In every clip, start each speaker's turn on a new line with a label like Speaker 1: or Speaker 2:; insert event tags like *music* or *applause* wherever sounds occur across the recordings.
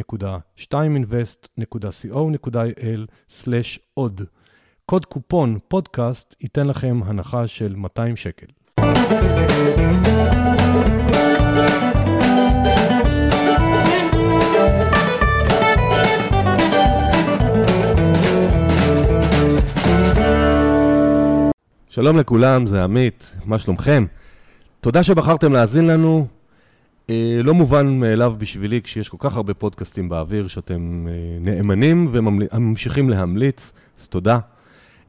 Speaker 1: www.2invest.co.il/עוד. קוד קופון פודקאסט ייתן לכם הנחה של 200 שקל. שלום לכולם, זה עמית, מה שלומכם? תודה שבחרתם להאזין לנו. אה, לא מובן מאליו בשבילי כשיש כל כך הרבה פודקאסטים באוויר שאתם אה, נאמנים וממשיכים להמליץ, אז תודה.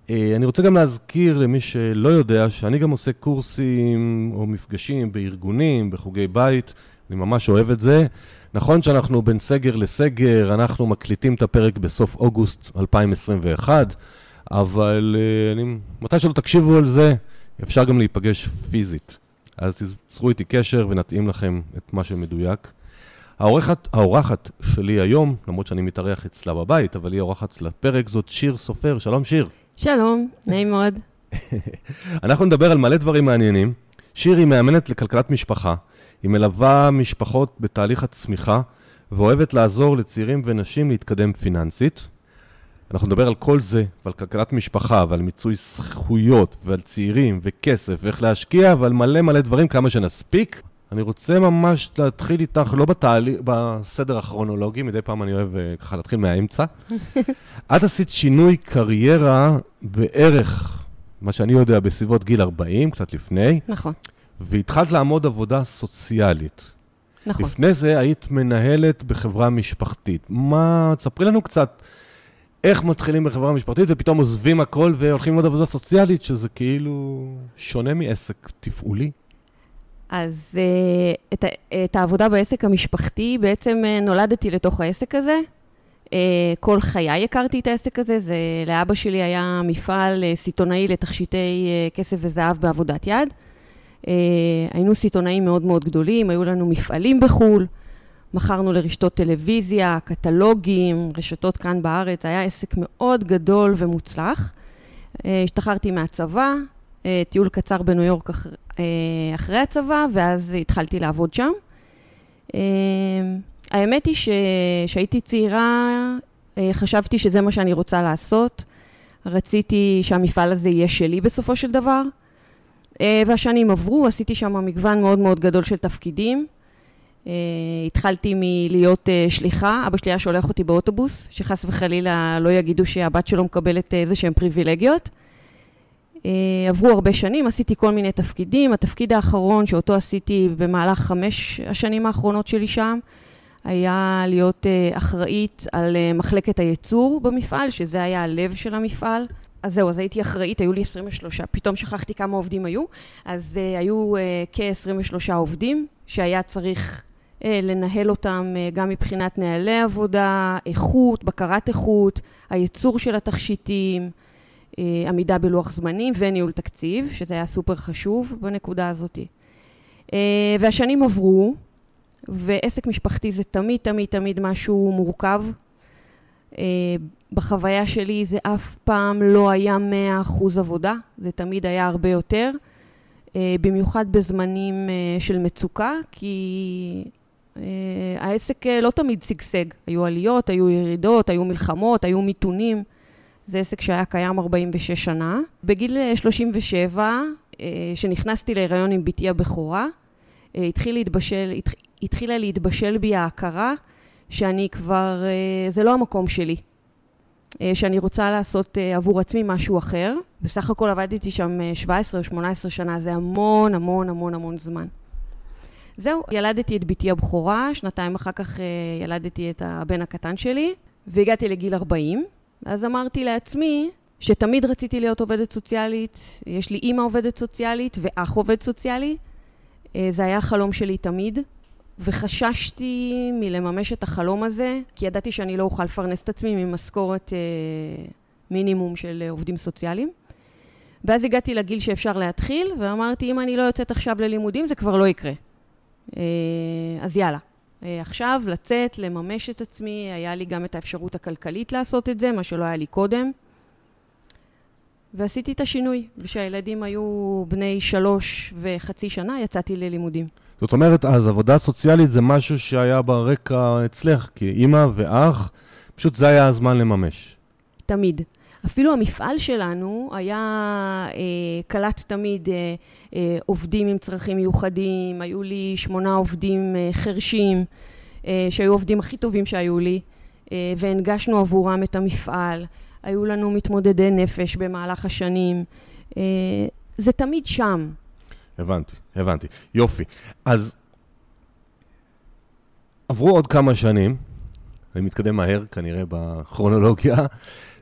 Speaker 1: אה, אני רוצה גם להזכיר למי שלא יודע שאני גם עושה קורסים או מפגשים בארגונים, בחוגי בית, אני ממש אוהב את זה. נכון שאנחנו בין סגר לסגר, אנחנו מקליטים את הפרק בסוף אוגוסט 2021, אבל אני, מתי שלא תקשיבו על זה, אפשר גם להיפגש פיזית. אז תיצרו איתי קשר ונתאים לכם את מה שמדויק. האורחת, האורחת שלי היום, למרות שאני מתארח אצלה בבית, אבל היא האורחת לפרק, זאת שיר סופר. שלום, שיר.
Speaker 2: שלום, נעים מאוד. *laughs*
Speaker 1: אנחנו נדבר על מלא דברים מעניינים. שיר היא מאמנת לכלכלת משפחה, היא מלווה משפחות בתהליך הצמיחה, ואוהבת לעזור לצעירים ונשים להתקדם פיננסית. אנחנו נדבר על כל זה, ועל כלכלת משפחה, ועל מיצוי זכויות, ועל צעירים, וכסף, ואיך להשקיע, ועל מלא מלא דברים, כמה שנספיק. אני רוצה ממש להתחיל איתך, לא בתהלי... בסדר הכרונולוגי, מדי פעם אני אוהב אה, ככה להתחיל מהאמצע. *laughs* את עשית שינוי קריירה בערך, מה שאני יודע, בסביבות גיל 40, קצת לפני.
Speaker 2: נכון.
Speaker 1: והתחלת לעמוד עבודה סוציאלית.
Speaker 2: נכון.
Speaker 1: לפני זה היית מנהלת בחברה משפחתית. מה, תספרי לנו קצת. איך מתחילים בחברה משפחתית ופתאום עוזבים הכל והולכים ללמוד עבודה סוציאלית, שזה כאילו שונה מעסק תפעולי?
Speaker 2: אז uh, את, את העבודה בעסק המשפחתי, בעצם uh, נולדתי לתוך העסק הזה. Uh, כל חיי הכרתי את העסק הזה, זה לאבא שלי היה מפעל סיטונאי לתכשיטי כסף וזהב בעבודת יד. היינו סיטונאים מאוד מאוד גדולים, היו לנו מפעלים בחו"ל. מכרנו לרשתות טלוויזיה, קטלוגים, רשתות כאן בארץ, היה עסק מאוד גדול ומוצלח. אה, השתחררתי מהצבא, אה, טיול קצר בניו יורק אה, אחרי הצבא, ואז התחלתי לעבוד שם. האמת היא שהייתי צעירה, חשבתי שזה מה שאני רוצה לעשות. רציתי שהמפעל הזה יהיה שלי בסופו של דבר. והשנים עברו, עשיתי שם מגוון מאוד מאוד גדול של תפקידים. Uh, התחלתי מלהיות uh, שליחה, אבא שלי היה שולח אותי באוטובוס, שחס וחלילה לא יגידו שהבת שלו מקבלת איזה שהן פריבילגיות. עברו הרבה שנים, עשיתי כל מיני תפקידים. התפקיד האחרון שאותו עשיתי במהלך חמש השנים האחרונות שלי שם, היה להיות אחראית על מחלקת הייצור במפעל, שזה היה הלב של המפעל. אז זהו, אז הייתי אחראית, היו לי 23, פתאום שכחתי כמה עובדים היו. אז uh, היו uh, כ-23 עובדים שהיה צריך אה, לנהל אותם אה, גם מבחינת נהלי עבודה, איכות, בקרת איכות, הייצור של התכשיטים, אה, עמידה בלוח זמנים וניהול תקציב, שזה היה סופר חשוב בנקודה הזאת. והשנים עברו, ועסק משפחתי זה תמיד, תמיד, תמיד משהו מורכב. בחוויה שלי זה אף פעם לא היה 100% עבודה, זה תמיד היה הרבה יותר. במיוחד בזמנים של מצוקה, כי העסק uh, לא תמיד שגשג. היו עליות, היו ירידות, היו מלחמות, היו מיתונים. זה עסק שהיה קיים 46 שנה. בגיל 37, uh, שנכנסתי להיריון עם בתי הבכורה, התחיל להתבשל, התח, התחילה להתבשל בי ההכרה שאני כבר, זה לא המקום שלי. אה, שאני רוצה לעשות אה, עבור עצמי משהו אחר. בסך הכל עבדתי שם 17 או 18 שנה, זה המון המון המון המון זמן. זהו, ילדתי את בתי הבכורה, שנתיים אחר כך ילדתי את הבן הקטן שלי, והגעתי לגיל 40. אז אמרתי לעצמי שתמיד רציתי להיות עובדת סוציאלית, יש לי אימא עובדת סוציאלית ואח עובד סוציאלי. זה היה החלום שלי תמיד. וחששתי מלממש את החלום הזה, כי ידעתי שאני לא אוכל לפרנס את עצמי ממשכורת אה, מינימום של אה, עובדים סוציאליים. ואז הגעתי לגיל שאפשר להתחיל, ואמרתי, אם אני לא יוצאת עכשיו ללימודים, זה כבר לא יקרה. אה, אז יאללה. אה, עכשיו לצאת, לממש את עצמי, היה לי גם את האפשרות הכלכלית לעשות את זה, מה שלא היה לי קודם. ועשיתי את השינוי. כשהילדים היו בני שלוש וחצי שנה, יצאתי ללימודים.
Speaker 1: זאת אומרת, אז עבודה סוציאלית זה משהו שהיה ברקע אצלך, כי אימא ואח, פשוט זה היה הזמן לממש.
Speaker 2: תמיד. אפילו המפעל שלנו היה אה, קלט תמיד אה, אה, עובדים עם צרכים מיוחדים, היו לי שמונה עובדים אה, חרשים, אה, שהיו העובדים הכי טובים שהיו לי, אה, והנגשנו עבורם את המפעל. היו לנו מתמודדי נפש במהלך השנים. אה, זה תמיד שם.
Speaker 1: הבנתי, הבנתי. יופי. אז עברו עוד כמה שנים, אני מתקדם מהר כנראה בכרונולוגיה,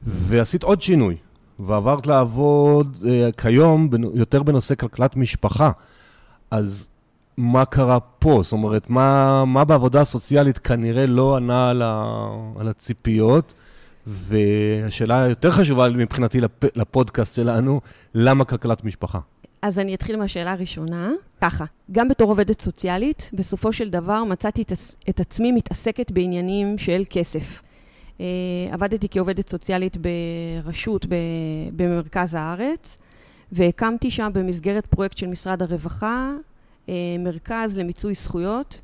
Speaker 1: ועשית עוד שינוי, ועברת לעבוד uh, כיום יותר בנושא כלכלת משפחה. אז מה קרה פה? זאת אומרת, מה, מה בעבודה הסוציאלית כנראה לא ענה על, ה, על הציפיות? והשאלה היותר חשובה מבחינתי לפ, לפודקאסט שלנו, למה כלכלת משפחה?
Speaker 2: אז אני אתחיל מהשאלה הראשונה. ככה, גם בתור עובדת סוציאלית, בסופו של דבר מצאתי את, עצמי מתעסקת בעניינים של כסף. Uh, עבדתי כעובדת סוציאלית ברשות במרכז הארץ, והקמתי שם במסגרת פרויקט של משרד הרווחה, uh, מרכז למיצוי זכויות,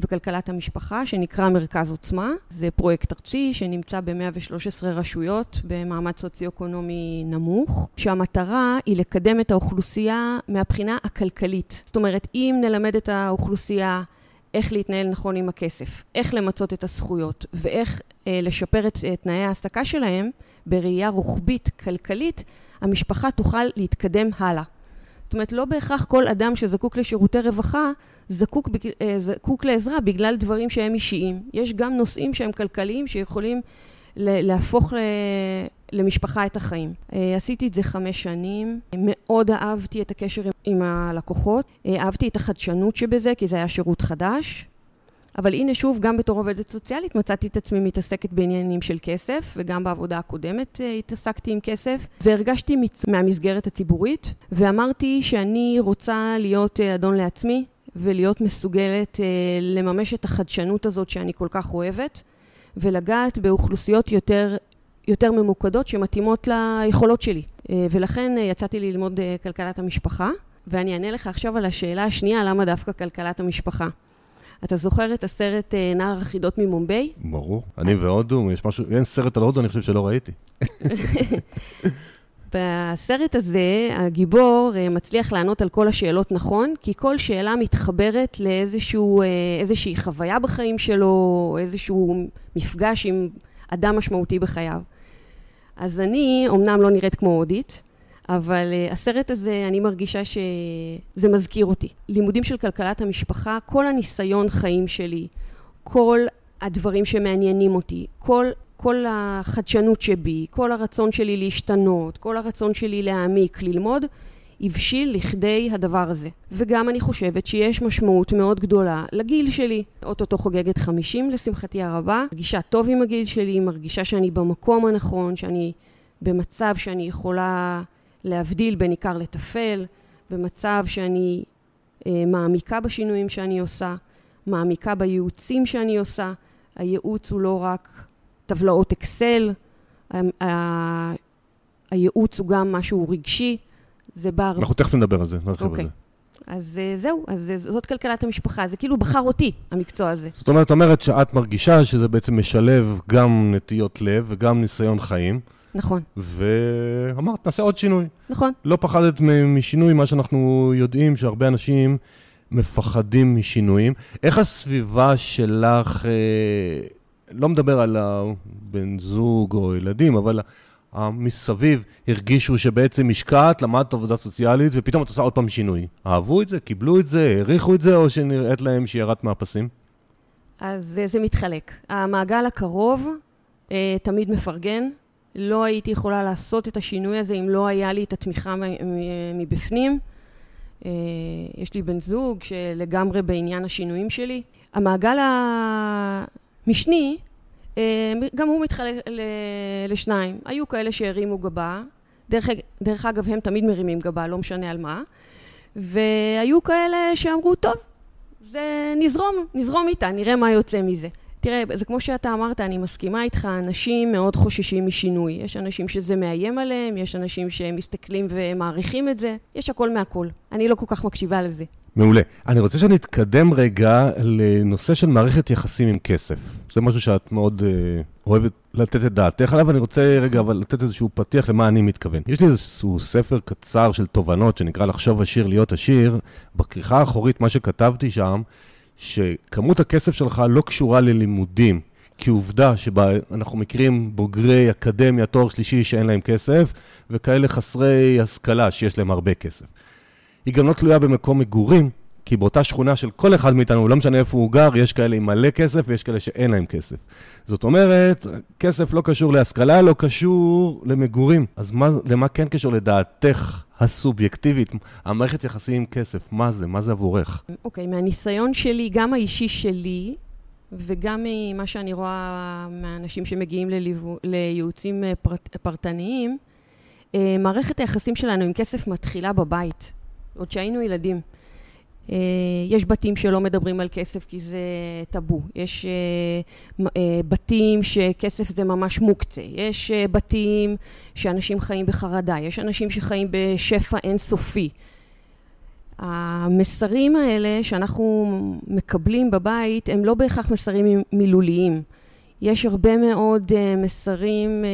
Speaker 2: וכלכלת המשפחה, שנקרא מרכז עוצמה. זה פרויקט ארצי שנמצא ב-113 רשויות במעמד סוציו-אקונומי נמוך, שהמטרה היא לקדם את האוכלוסייה מהבחינה הכלכלית. זאת אומרת, אם נלמד את האוכלוסייה איך להתנהל נכון עם הכסף, איך למצות את הזכויות ואיך אה, לשפר את אה, תנאי ההעסקה שלהם בראייה רוחבית כלכלית, המשפחה תוכל להתקדם הלאה. זאת אומרת, לא בהכרח כל אדם שזקוק לשירותי רווחה זקוק, אה, זקוק לעזרה בגלל דברים שהם אישיים. יש גם נושאים שהם כלכליים שיכולים להפוך למשפחה את החיים. אה, עשיתי את זה חמש שנים, מאוד אהבתי את הקשר עם הלקוחות, אה, אהבתי את החדשנות שבזה, כי זה היה שירות חדש. אבל הנה שוב, גם בתור עובדת סוציאלית מצאתי את עצמי מתעסקת בעניינים של כסף, וגם בעבודה הקודמת uh, התעסקתי עם כסף, והרגשתי מצ... מהמסגרת הציבורית, ואמרתי שאני רוצה להיות uh, אדון לעצמי, ולהיות מסוגלת uh, לממש את החדשנות הזאת שאני כל כך אוהבת, ולגעת באוכלוסיות יותר, יותר ממוקדות שמתאימות ליכולות שלי. ולכן יצאתי ללמוד כלכלת המשפחה, ואני אענה לך עכשיו על השאלה השנייה, למה דווקא כלכלת המשפחה. אתה זוכר את הסרט אה, נער החידות ממומביי?
Speaker 1: ברור. אני והודו, יש משהו, אין סרט על הודו, אני חושב שלא ראיתי. *laughs*
Speaker 2: בסרט הזה, הגיבור אה, מצליח לענות על כל השאלות נכון, כי כל שאלה מתחברת לאיזושהי אה, חוויה בחיים שלו, איזשהו מפגש עם אדם משמעותי בחייו. אז אני, אמנם לא נראית כמו הודית, אבל uh, הסרט הזה, אני מרגישה שזה מזכיר אותי. לימודים של כלכלת המשפחה, כל הניסיון חיים שלי, כל הדברים שמעניינים אותי, כל, כל החדשנות שבי, כל הרצון שלי להשתנות, כל הרצון שלי להעמיק, ללמוד, הבשיל לכדי הדבר הזה. וגם אני חושבת שיש משמעות מאוד גדולה לגיל שלי. אוטוטו חוגגת 50 לשמחתי הרבה, מרגישה טוב עם הגיל שלי, מרגישה שאני במקום הנכון, שאני במצב שאני יכולה להבדיל בין עיקר לטפל, במצב שאני אה, מעמיקה בשינויים שאני עושה, מעמיקה בייעוצים שאני עושה. הייעוץ הוא לא רק טבלאות אקסל, הייעוץ הוא גם משהו רגשי, זה בר...
Speaker 1: אנחנו תכף נדבר על זה, נרחיב okay. על אוקיי. זה.
Speaker 2: אז uh, זהו, אז uh, זאת כלכלת המשפחה, זה כאילו בחר אותי, המקצוע הזה.
Speaker 1: זאת אומרת, אומרת שאת מרגישה שזה בעצם משלב גם נטיות לב וגם ניסיון חיים.
Speaker 2: נכון.
Speaker 1: ואמרת, נעשה עוד שינוי.
Speaker 2: נכון.
Speaker 1: לא פחדת משינוי, מה שאנחנו יודעים שהרבה אנשים מפחדים משינויים. איך הסביבה שלך אה, לא מדבר על הבן זוג או ילדים, אבל המסביב הרגישו שבעצם השקעת, למדת עבודה סוציאלית, ופתאום את עושה עוד פעם שינוי. אהבו את זה, קיבלו את זה, העריכו את זה, או שנראית להם שירדת מהפסים?
Speaker 2: אז זה, זה מתחלק. המעגל הקרוב אה, תמיד מפרגן. לא הייתי יכולה לעשות את השינוי הזה אם לא היה לי את התמיכה מבפנים. אה, יש לי בן זוג שלגמרי בעניין השינויים שלי. המעגל המשני, אה, גם הוא מתחלק לשניים. היו כאלה שהרימו גבה, דרך, דרך אגב, הם תמיד מרימים גבה, לא משנה על מה, והיו כאלה שאמרו, טוב, זה נזרום, נזרום איתה, נראה מה יוצא מזה. תראה, זה כמו שאתה אמרת, אני מסכימה איתך, אנשים מאוד חוששים משינוי. יש אנשים שזה מאיים עליהם, יש אנשים שמסתכלים ומעריכים את זה, יש הכל מהכל. אני לא כל כך מקשיבה לזה.
Speaker 1: מעולה. אני רוצה שנתקדם רגע לנושא של מערכת יחסים עם כסף. זה משהו שאת מאוד uh, אוהבת לתת את דעתך עליו, ואני רוצה רגע אבל לתת איזשהו פתיח למה אני מתכוון. יש לי איזשהו ספר קצר של תובנות שנקרא לחשוב עשיר להיות עשיר. בכריכה האחורית, מה שכתבתי שם, שכמות הכסף שלך לא קשורה ללימודים. כי עובדה שבה אנחנו מכירים בוגרי אקדמיה, תואר שלישי שאין להם כסף, וכאלה חסרי השכלה שיש להם הרבה כסף. היא גם לא תלויה במקום מגורים, כי באותה שכונה של כל אחד מאיתנו, לא משנה איפה הוא גר, יש כאלה עם מלא כסף ויש כאלה שאין להם כסף. זאת אומרת, כסף לא קשור להשכלה, לא קשור למגורים. אז מה, למה כן קשור לדעתך הסובייקטיבית? המערכת יחסים עם כסף, מה זה? מה זה עבורך?
Speaker 2: אוקיי, okay, מהניסיון שלי, גם האישי שלי, וגם ממה שאני רואה מהאנשים שמגיעים לליוו, לייעוצים אה, פרט, פרטניים, אה, מערכת היחסים שלנו עם כסף מתחילה בבית. עוד שהיינו ילדים. אה, יש בתים שלא מדברים על כסף כי זה טאבו. יש אה, אה, בתים שכסף זה ממש מוקצה. יש בתים שאנשים חיים בחרדה. יש אנשים שחיים בשפע אינסופי. המסרים האלה שאנחנו מקבלים בבית הם לא בהכרח מסרים מילוליים. יש הרבה מאוד מסרים,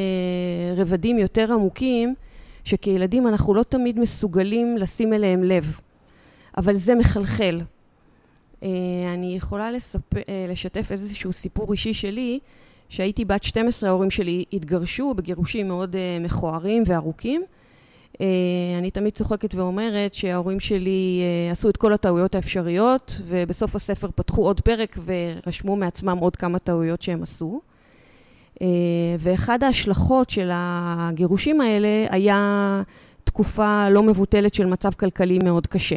Speaker 2: רבדים יותר עמוקים, שכילדים אנחנו לא תמיד מסוגלים לשים אליהם לב, אבל זה מחלחל. אה, אני יכולה לספ... אה, לשתף איזשהו סיפור אישי שלי, שהייתי בת 12, ההורים שלי התגרשו בגירושים מאוד אה, מכוערים וארוכים. אני תמיד צוחקת ואומרת שההורים שלי עשו את כל הטעויות האפשריות, ובסוף הספר פתחו עוד פרק ורשמו מעצמם עוד כמה טעויות שהם עשו. ואחד ההשלכות של הגירושים האלה היה תקופה לא מבוטלת של מצב כלכלי מאוד קשה.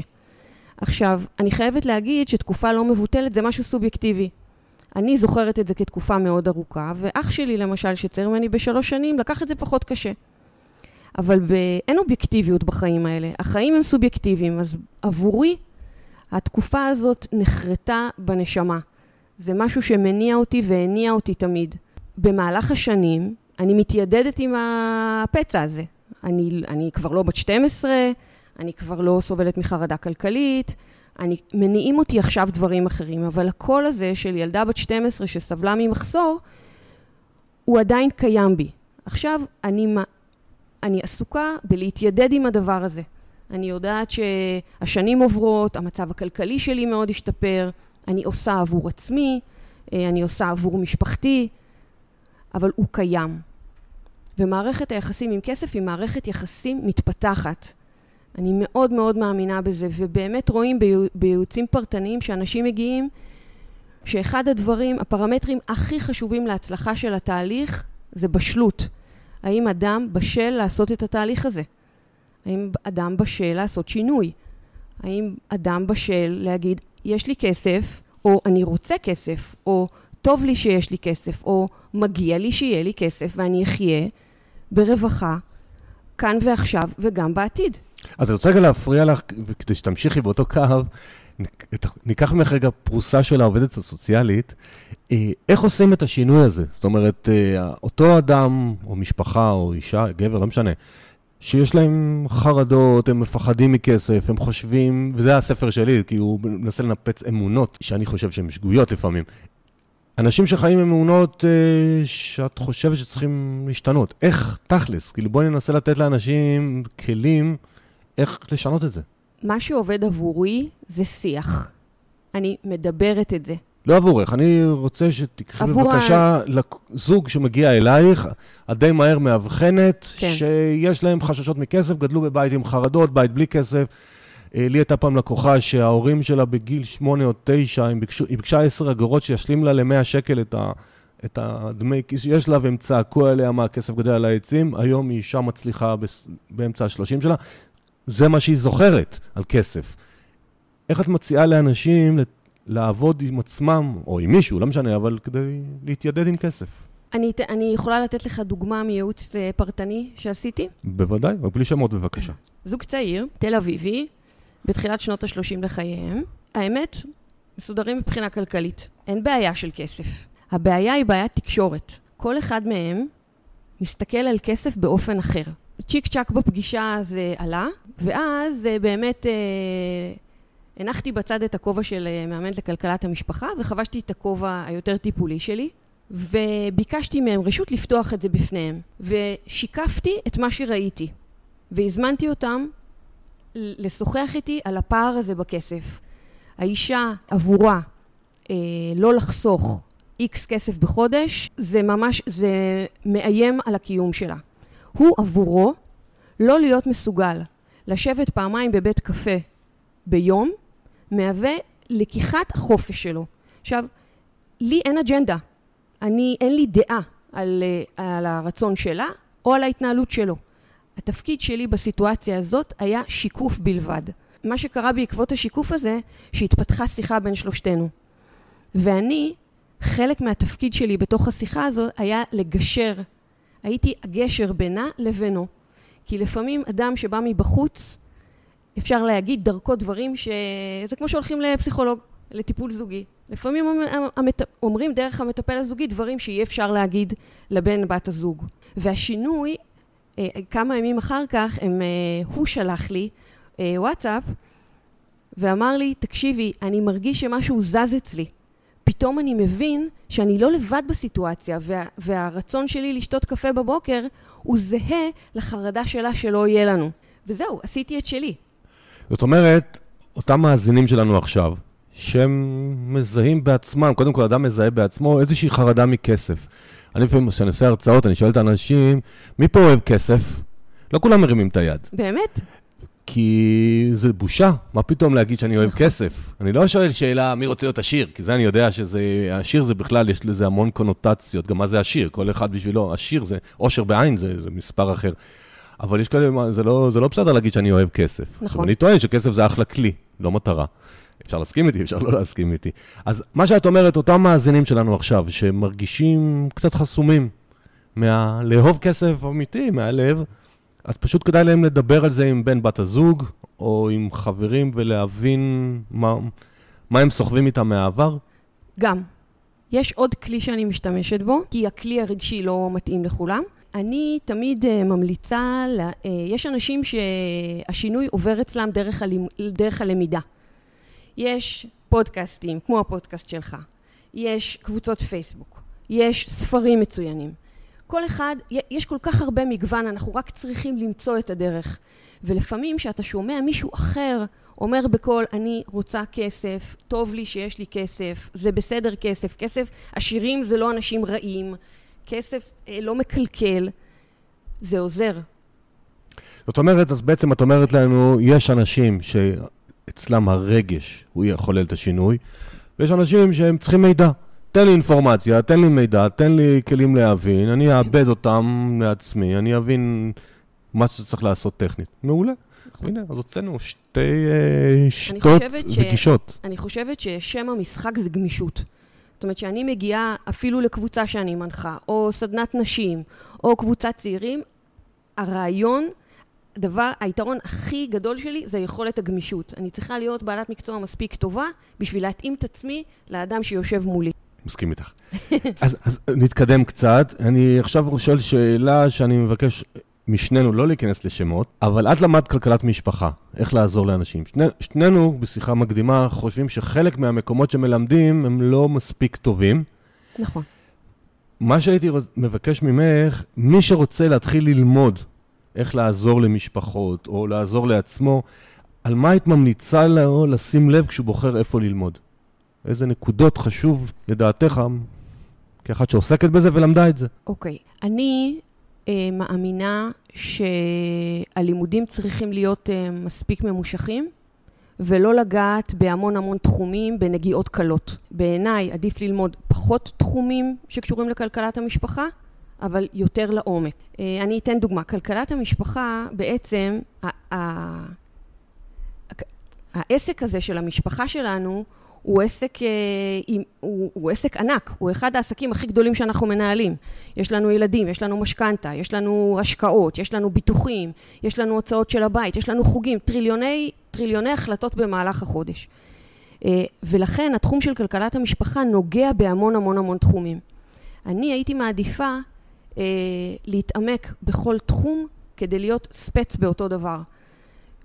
Speaker 2: עכשיו, אני חייבת להגיד שתקופה לא מבוטלת זה משהו סובייקטיבי. אני זוכרת את זה כתקופה מאוד ארוכה, ואח שלי למשל, שצעיר ממני בשלוש שנים, לקח את זה פחות קשה. אבל ב... אין אובייקטיביות בחיים האלה. החיים הם סובייקטיביים, אז עבורי התקופה הזאת נחרטה בנשמה. זה משהו שמניע אותי והניע אותי תמיד. במהלך השנים, אני מתיידדת עם הפצע הזה. אני, אני כבר לא בת 12, אני כבר לא סובלת מחרדה כלכלית, אני, מניעים אותי עכשיו דברים אחרים, אבל הקול הזה של ילדה בת 12 שסבלה ממחסור, הוא עדיין קיים בי. עכשיו אני, אני עסוקה בלהתיידד עם הדבר הזה. אני יודעת שהשנים עוברות, המצב הכלכלי שלי מאוד השתפר, אני עושה עבור עצמי, אה, אני עושה עבור משפחתי, אבל הוא קיים. ומערכת היחסים עם כסף היא מערכת יחסים מתפתחת. אני מאוד מאוד מאמינה בזה, ובאמת רואים בייעוצים פרטניים שאנשים מגיעים, שאחד הדברים, הפרמטרים הכי חשובים להצלחה של התהליך זה בשלות. האם אדם בשל לעשות את התהליך הזה? האם אדם בשל לעשות שינוי? האם אדם בשל להגיד, יש לי כסף, או אני רוצה כסף, או טוב לי שיש לי כסף, או מגיע לי שיהיה לי כסף ואני אחיה ברווחה, כאן ועכשיו וגם בעתיד.
Speaker 1: אז אני רוצה רגע להפריע לך, כדי שתמשיכי באותו קו, ניקח ממך רגע פרוסה של העובדת הסוציאלית. אה, איך עושים את השינוי הזה? זאת אומרת, אה, אותו אדם, או משפחה, או אישה, גבר, לא משנה, שיש להם חרדות, הם מפחדים מכסף, הם חושבים, וזה הספר שלי, כי הוא מנסה לנפץ אמונות, שאני חושב שהן שגויות לפעמים. אנשים שחיים עם אמונות אה, שאת חושבת שצריכים להשתנות. איך תכלס? כאילו בואי ננסה לתת לאנשים כלים איך לשנות את זה.
Speaker 2: מה שעובד עבורי זה שיח. אני מדברת את זה.
Speaker 1: לא עבורך, אני רוצה שתקחי בבקשה זוג שמגיע אלייך, את די מהר מאבחנת,
Speaker 2: כן.
Speaker 1: שיש להם חששות מכסף, גדלו בבית עם חרדות, בית בלי כסף. אה, לי הייתה פעם לקוחה שההורים שלה בגיל שמונה או תשע, היא ביקשו- היא ביקשה עשר אגורות שישלים לה למאה שקל את, ה, את הדמי כיס שיש לה, והם צעקו עליה מה הכסף גדל על העצים. היום היא אישה מצליחה באמצע השלושים שלה. זה מה שהיא זוכרת על כסף. איך את מציעה לאנשים לעבוד עם עצמם, או עם מישהו, לא משנה, אבל כדי להתיידד עם כסף?
Speaker 2: אני, אני יכולה לתת לך דוגמה מייעוץ אה, פרטני שעשיתי.
Speaker 1: בוודאי, אבל בלי שמות בבקשה.
Speaker 2: זוג צעיר, תל אביבי, בתחילת שנות ה-30 לחייהם. האמת, מסודרים מבחינה כלכלית. אין בעיה של כסף. הבעיה היא בעיית תקשורת. כל אחד מהם מסתכל על כסף באופן אחר. צ'יק צ'אק בפגישה זה עלה, ואז אה, באמת אה, הנחתי בצד את הכובע של אה, מאמנת לכלכלת המשפחה, וחבשתי את הכובע היותר טיפולי שלי, וביקשתי מהם רשות לפתוח את זה בפניהם. ושיקפתי את מה שראיתי. והזמנתי אותם לשוחח איתי על הפער הזה בכסף. האישה עבורה אה, לא לחסוך איקס כסף בחודש, זה ממש, זה מאיים על הקיום שלה. הוא עבורו לא להיות מסוגל לשבת פעמיים בבית קפה ביום, מהווה לקיחת החופש שלו. עכשיו, לי אין אג'נדה. אני, אין לי דעה על, אה, על הרצון שלה או על ההתנהלות שלו. התפקיד שלי בסיטואציה הזאת היה שיקוף בלבד. מה שקרה בעקבות השיקוף הזה, שהתפתחה שיחה בין שלושתנו. ואני, חלק מהתפקיד שלי בתוך השיחה הזאת היה לגשר. הייתי הגשר בינה לבינו. כי לפעמים אדם שבא מבחוץ, אפשר להגיד דרכו דברים ש... זה כמו שהולכים לפסיכולוג, לטיפול זוגי. לפעמים המת... אומרים דרך המטפל הזוגי דברים שאי אפשר להגיד לבן בת הזוג. והשינוי אה, כמה ימים אחר כך, הם, אה, הוא שלח לי אה, וואטסאפ ואמר לי, תקשיבי, אני מרגיש שמשהו זז אצלי. פתאום אני מבין שאני לא לבד בסיטואציה, וה, והרצון שלי לשתות קפה בבוקר הוא זהה לחרדה שלה שלא יהיה לנו. וזהו, עשיתי את שלי.
Speaker 1: זאת אומרת, אותם מאזינים שלנו עכשיו, שהם מזהים בעצמם, קודם כל אדם מזהה בעצמו איזושהי חרדה מכסף. אני לפעמים, כשאני עושה הרצאות, אני שואל את האנשים, מי פה אוהב כסף? לא כולם מרימים את היד.
Speaker 2: באמת?
Speaker 1: כי זה בושה, מה פתאום להגיד שאני אוהב. כסף? אני לא שואל שאלה מי רוצה להיות עשיר, כי זה אני יודע שזה, עשיר זה בכלל, יש לזה המון קונוטציות, גם מה זה עשיר, כל אחד בשבילו, עשיר זה, עושר בעין זה, זה מספר אחר. אבל יש כאלה, זה לא, זה לא בסדר להגיד שאני אוהב כסף. עכשיו,
Speaker 2: נכון.
Speaker 1: אני טוען שכסף זה אחלה כלי, לא מטרה. אפשר להסכים איתי, אפשר לא להסכים איתי. אז מה שאת אומרת, אותם מאזינים שלנו עכשיו, שמרגישים קצת חסומים מהלאהוב כסף אמיתי, מהלב, אז פשוט כדאי להם לדבר על זה עם בן בת הזוג, או עם חברים, ולהבין מה, מה הם סוחבים איתם מהעבר.
Speaker 2: גם. יש עוד כלי שאני משתמשת בו, כי הכלי הרגשי לא מתאים לכולם. אני תמיד uh, ממליצה, ל, uh, יש אנשים שהשינוי עובר אצלם דרך, הלימ, דרך הלמידה. יש פודקאסטים, כמו הפודקאסט שלך, יש קבוצות פייסבוק, יש ספרים מצוינים. כל אחד, יש כל כך הרבה מגוון, אנחנו רק צריכים למצוא את הדרך. ולפעמים כשאתה שומע מישהו אחר אומר בקול, אני רוצה כסף, טוב לי שיש לי כסף, זה בסדר כסף, כסף, עשירים זה לא אנשים רעים, כסף אה, לא מקלקל, זה עוזר.
Speaker 1: זאת אומרת, אז בעצם את אומרת לנו, יש אנשים שאצלם הרגש הוא יחולל את השינוי, ויש אנשים שהם צריכים מידע. תן לי אינפורמציה, תן לי מידע, תן לי כלים להבין, אני אאבד אותם לעצמי, אני אבין מה שצריך לעשות טכנית. מעולה. הנה, אז הוצאנו שתי אה, שיטות וגישות.
Speaker 2: אני חושבת ששם המשחק זה גמישות. זאת אומרת שאני מגיעה אפילו לקבוצה שאני מנחה, או סדנת נשים, או קבוצת צעירים, הרעיון, הדבר, היתרון הכי גדול שלי זה יכולת הגמישות. אני צריכה להיות בעלת מקצוע מספיק טובה בשביל להתאים את עצמי לאדם שיושב מולי.
Speaker 1: מסכים איתך. אז, אז נתקדם קצת. אני עכשיו שואל שאלה שאני מבקש משנינו לא להיכנס לשמות, אבל את למדת כלכלת משפחה, איך לעזור לאנשים. שני, שנינו, בשיחה מקדימה, חושבים שחלק מהמקומות שמלמדים הם לא מספיק טובים.
Speaker 2: נכון.
Speaker 1: מה שהייתי מבקש ממך, מי שרוצה להתחיל ללמוד איך לעזור למשפחות, או לעזור לעצמו, על מה היית ממליצה לו לשים לב כשהוא בוחר איפה ללמוד? איזה נקודות חשוב לדעתך, כאחת שעוסקת בזה ולמדה את זה.
Speaker 2: אוקיי. Okay. אני אה, מאמינה שהלימודים צריכים להיות אה, מספיק ממושכים. ולא לגעת בהמון המון תחומים בנגיעות קלות. בעיניי עדיף ללמוד פחות תחומים שקשורים לכלכלת המשפחה, אבל יותר לעומק. אה, אני אתן דוגמה. כלכלת המשפחה, בעצם, העסק הזה של המשפחה שלנו הוא עסק, אה, הוא, הוא עסק ענק, הוא אחד העסקים הכי גדולים שאנחנו מנהלים. יש לנו ילדים, יש לנו משכנתה, יש לנו השקעות, יש לנו ביטוחים, יש לנו הוצאות של הבית, יש לנו חוגים, טריליוני, טריליוני החלטות במהלך החודש. אה, ולכן התחום של כלכלת המשפחה נוגע בהמון המון המון תחומים. אני הייתי מעדיפה אה, להתעמק בכל תחום כדי להיות ספץ באותו דבר.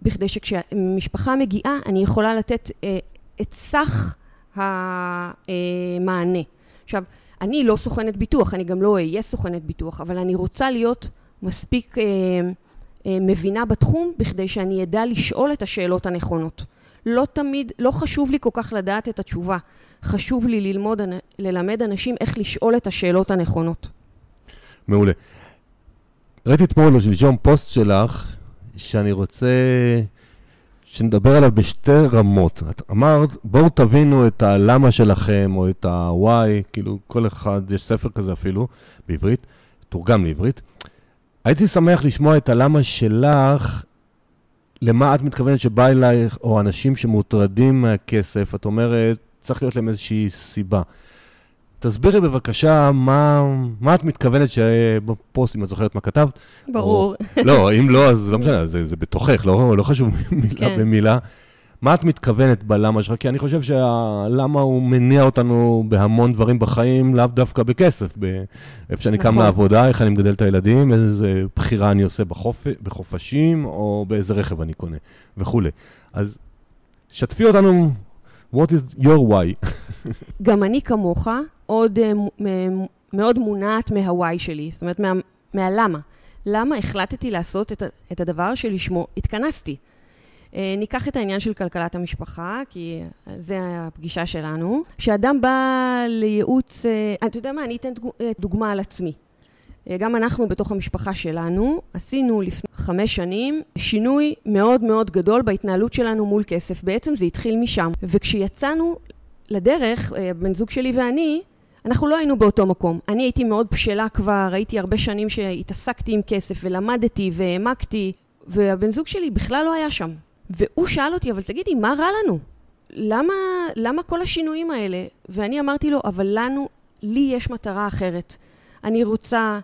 Speaker 2: בכדי שכשמשפחה מגיעה, אני יכולה לתת את סך המענה. עכשיו, אני לא סוכנת ביטוח, אני גם לא אהיה סוכנת ביטוח, אבל אני רוצה להיות מספיק אה, אה, מבינה בתחום בכדי שאני אדע לשאול את השאלות הנכונות. לא תמיד, לא חשוב לי כל כך לדעת את התשובה, חשוב לי ללמוד, ללמד אנשים איך לשאול את השאלות הנכונות.
Speaker 1: מעולה. ראיתי אתמול או שלשום פוסט שלך, שאני רוצה שנדבר עליו בשתי רמות. את אמרת, בואו תבינו את הלמה שלכם, או את ה-why, כאילו, כל אחד, יש ספר כזה אפילו, בעברית, תורגם לעברית. הייתי שמח לשמוע את הלמה שלך, למה את מתכוונת שבא אלייך, או אנשים שמוטרדים מהכסף, את אומרת, צריך להיות להם איזושהי סיבה. תסבירי בבקשה מה, מה את מתכוונת שבפוסט, אם את זוכרת מה כתבת.
Speaker 2: ברור.
Speaker 1: או, לא, אם לא, אז לא משנה, זה, זה בתוכך, לא, לא חשוב מילה כן. במילה. מה את מתכוונת בלמה שלך? כי אני חושב שהלמה הוא מניע אותנו בהמון דברים בחיים, לאו דווקא בכסף. איפה שאני נכון. קם לעבודה, איך אני מגדל את הילדים, איזה בחירה אני עושה בחופ... בחופשים, או באיזה רכב אני קונה, וכולי. אז שתפי אותנו What is your why?
Speaker 2: גם אני כמוך עוד uh, מאוד מונעת מה-why שלי, זאת אומרת, מה, מהלמה. למה החלטתי לעשות את, את הדבר שלשמו התכנסתי? Uh, ניקח את העניין של כלכלת המשפחה, כי זה הפגישה שלנו. כשאדם בא לייעוץ, אתה יודע מה, אני אתן דוגמה על עצמי. אה, גם אנחנו בתוך המשפחה שלנו עשינו לפני חמש שנים שינוי מאוד מאוד גדול בהתנהלות שלנו מול כסף. בעצם זה התחיל משם. וכשיצאנו לדרך, אה, בן זוג שלי ואני, אנחנו לא היינו באותו מקום. אני הייתי מאוד בשלה כבר, הייתי הרבה שנים שהתעסקתי עם כסף ולמדתי והעמקתי, והבן זוג שלי בכלל לא היה שם. והוא שאל אותי, אבל תגידי, מה רע לנו? למה, למה כל השינויים האלה? ואני אמרתי לו, אבל לנו, לי יש מטרה אחרת. אני רוצה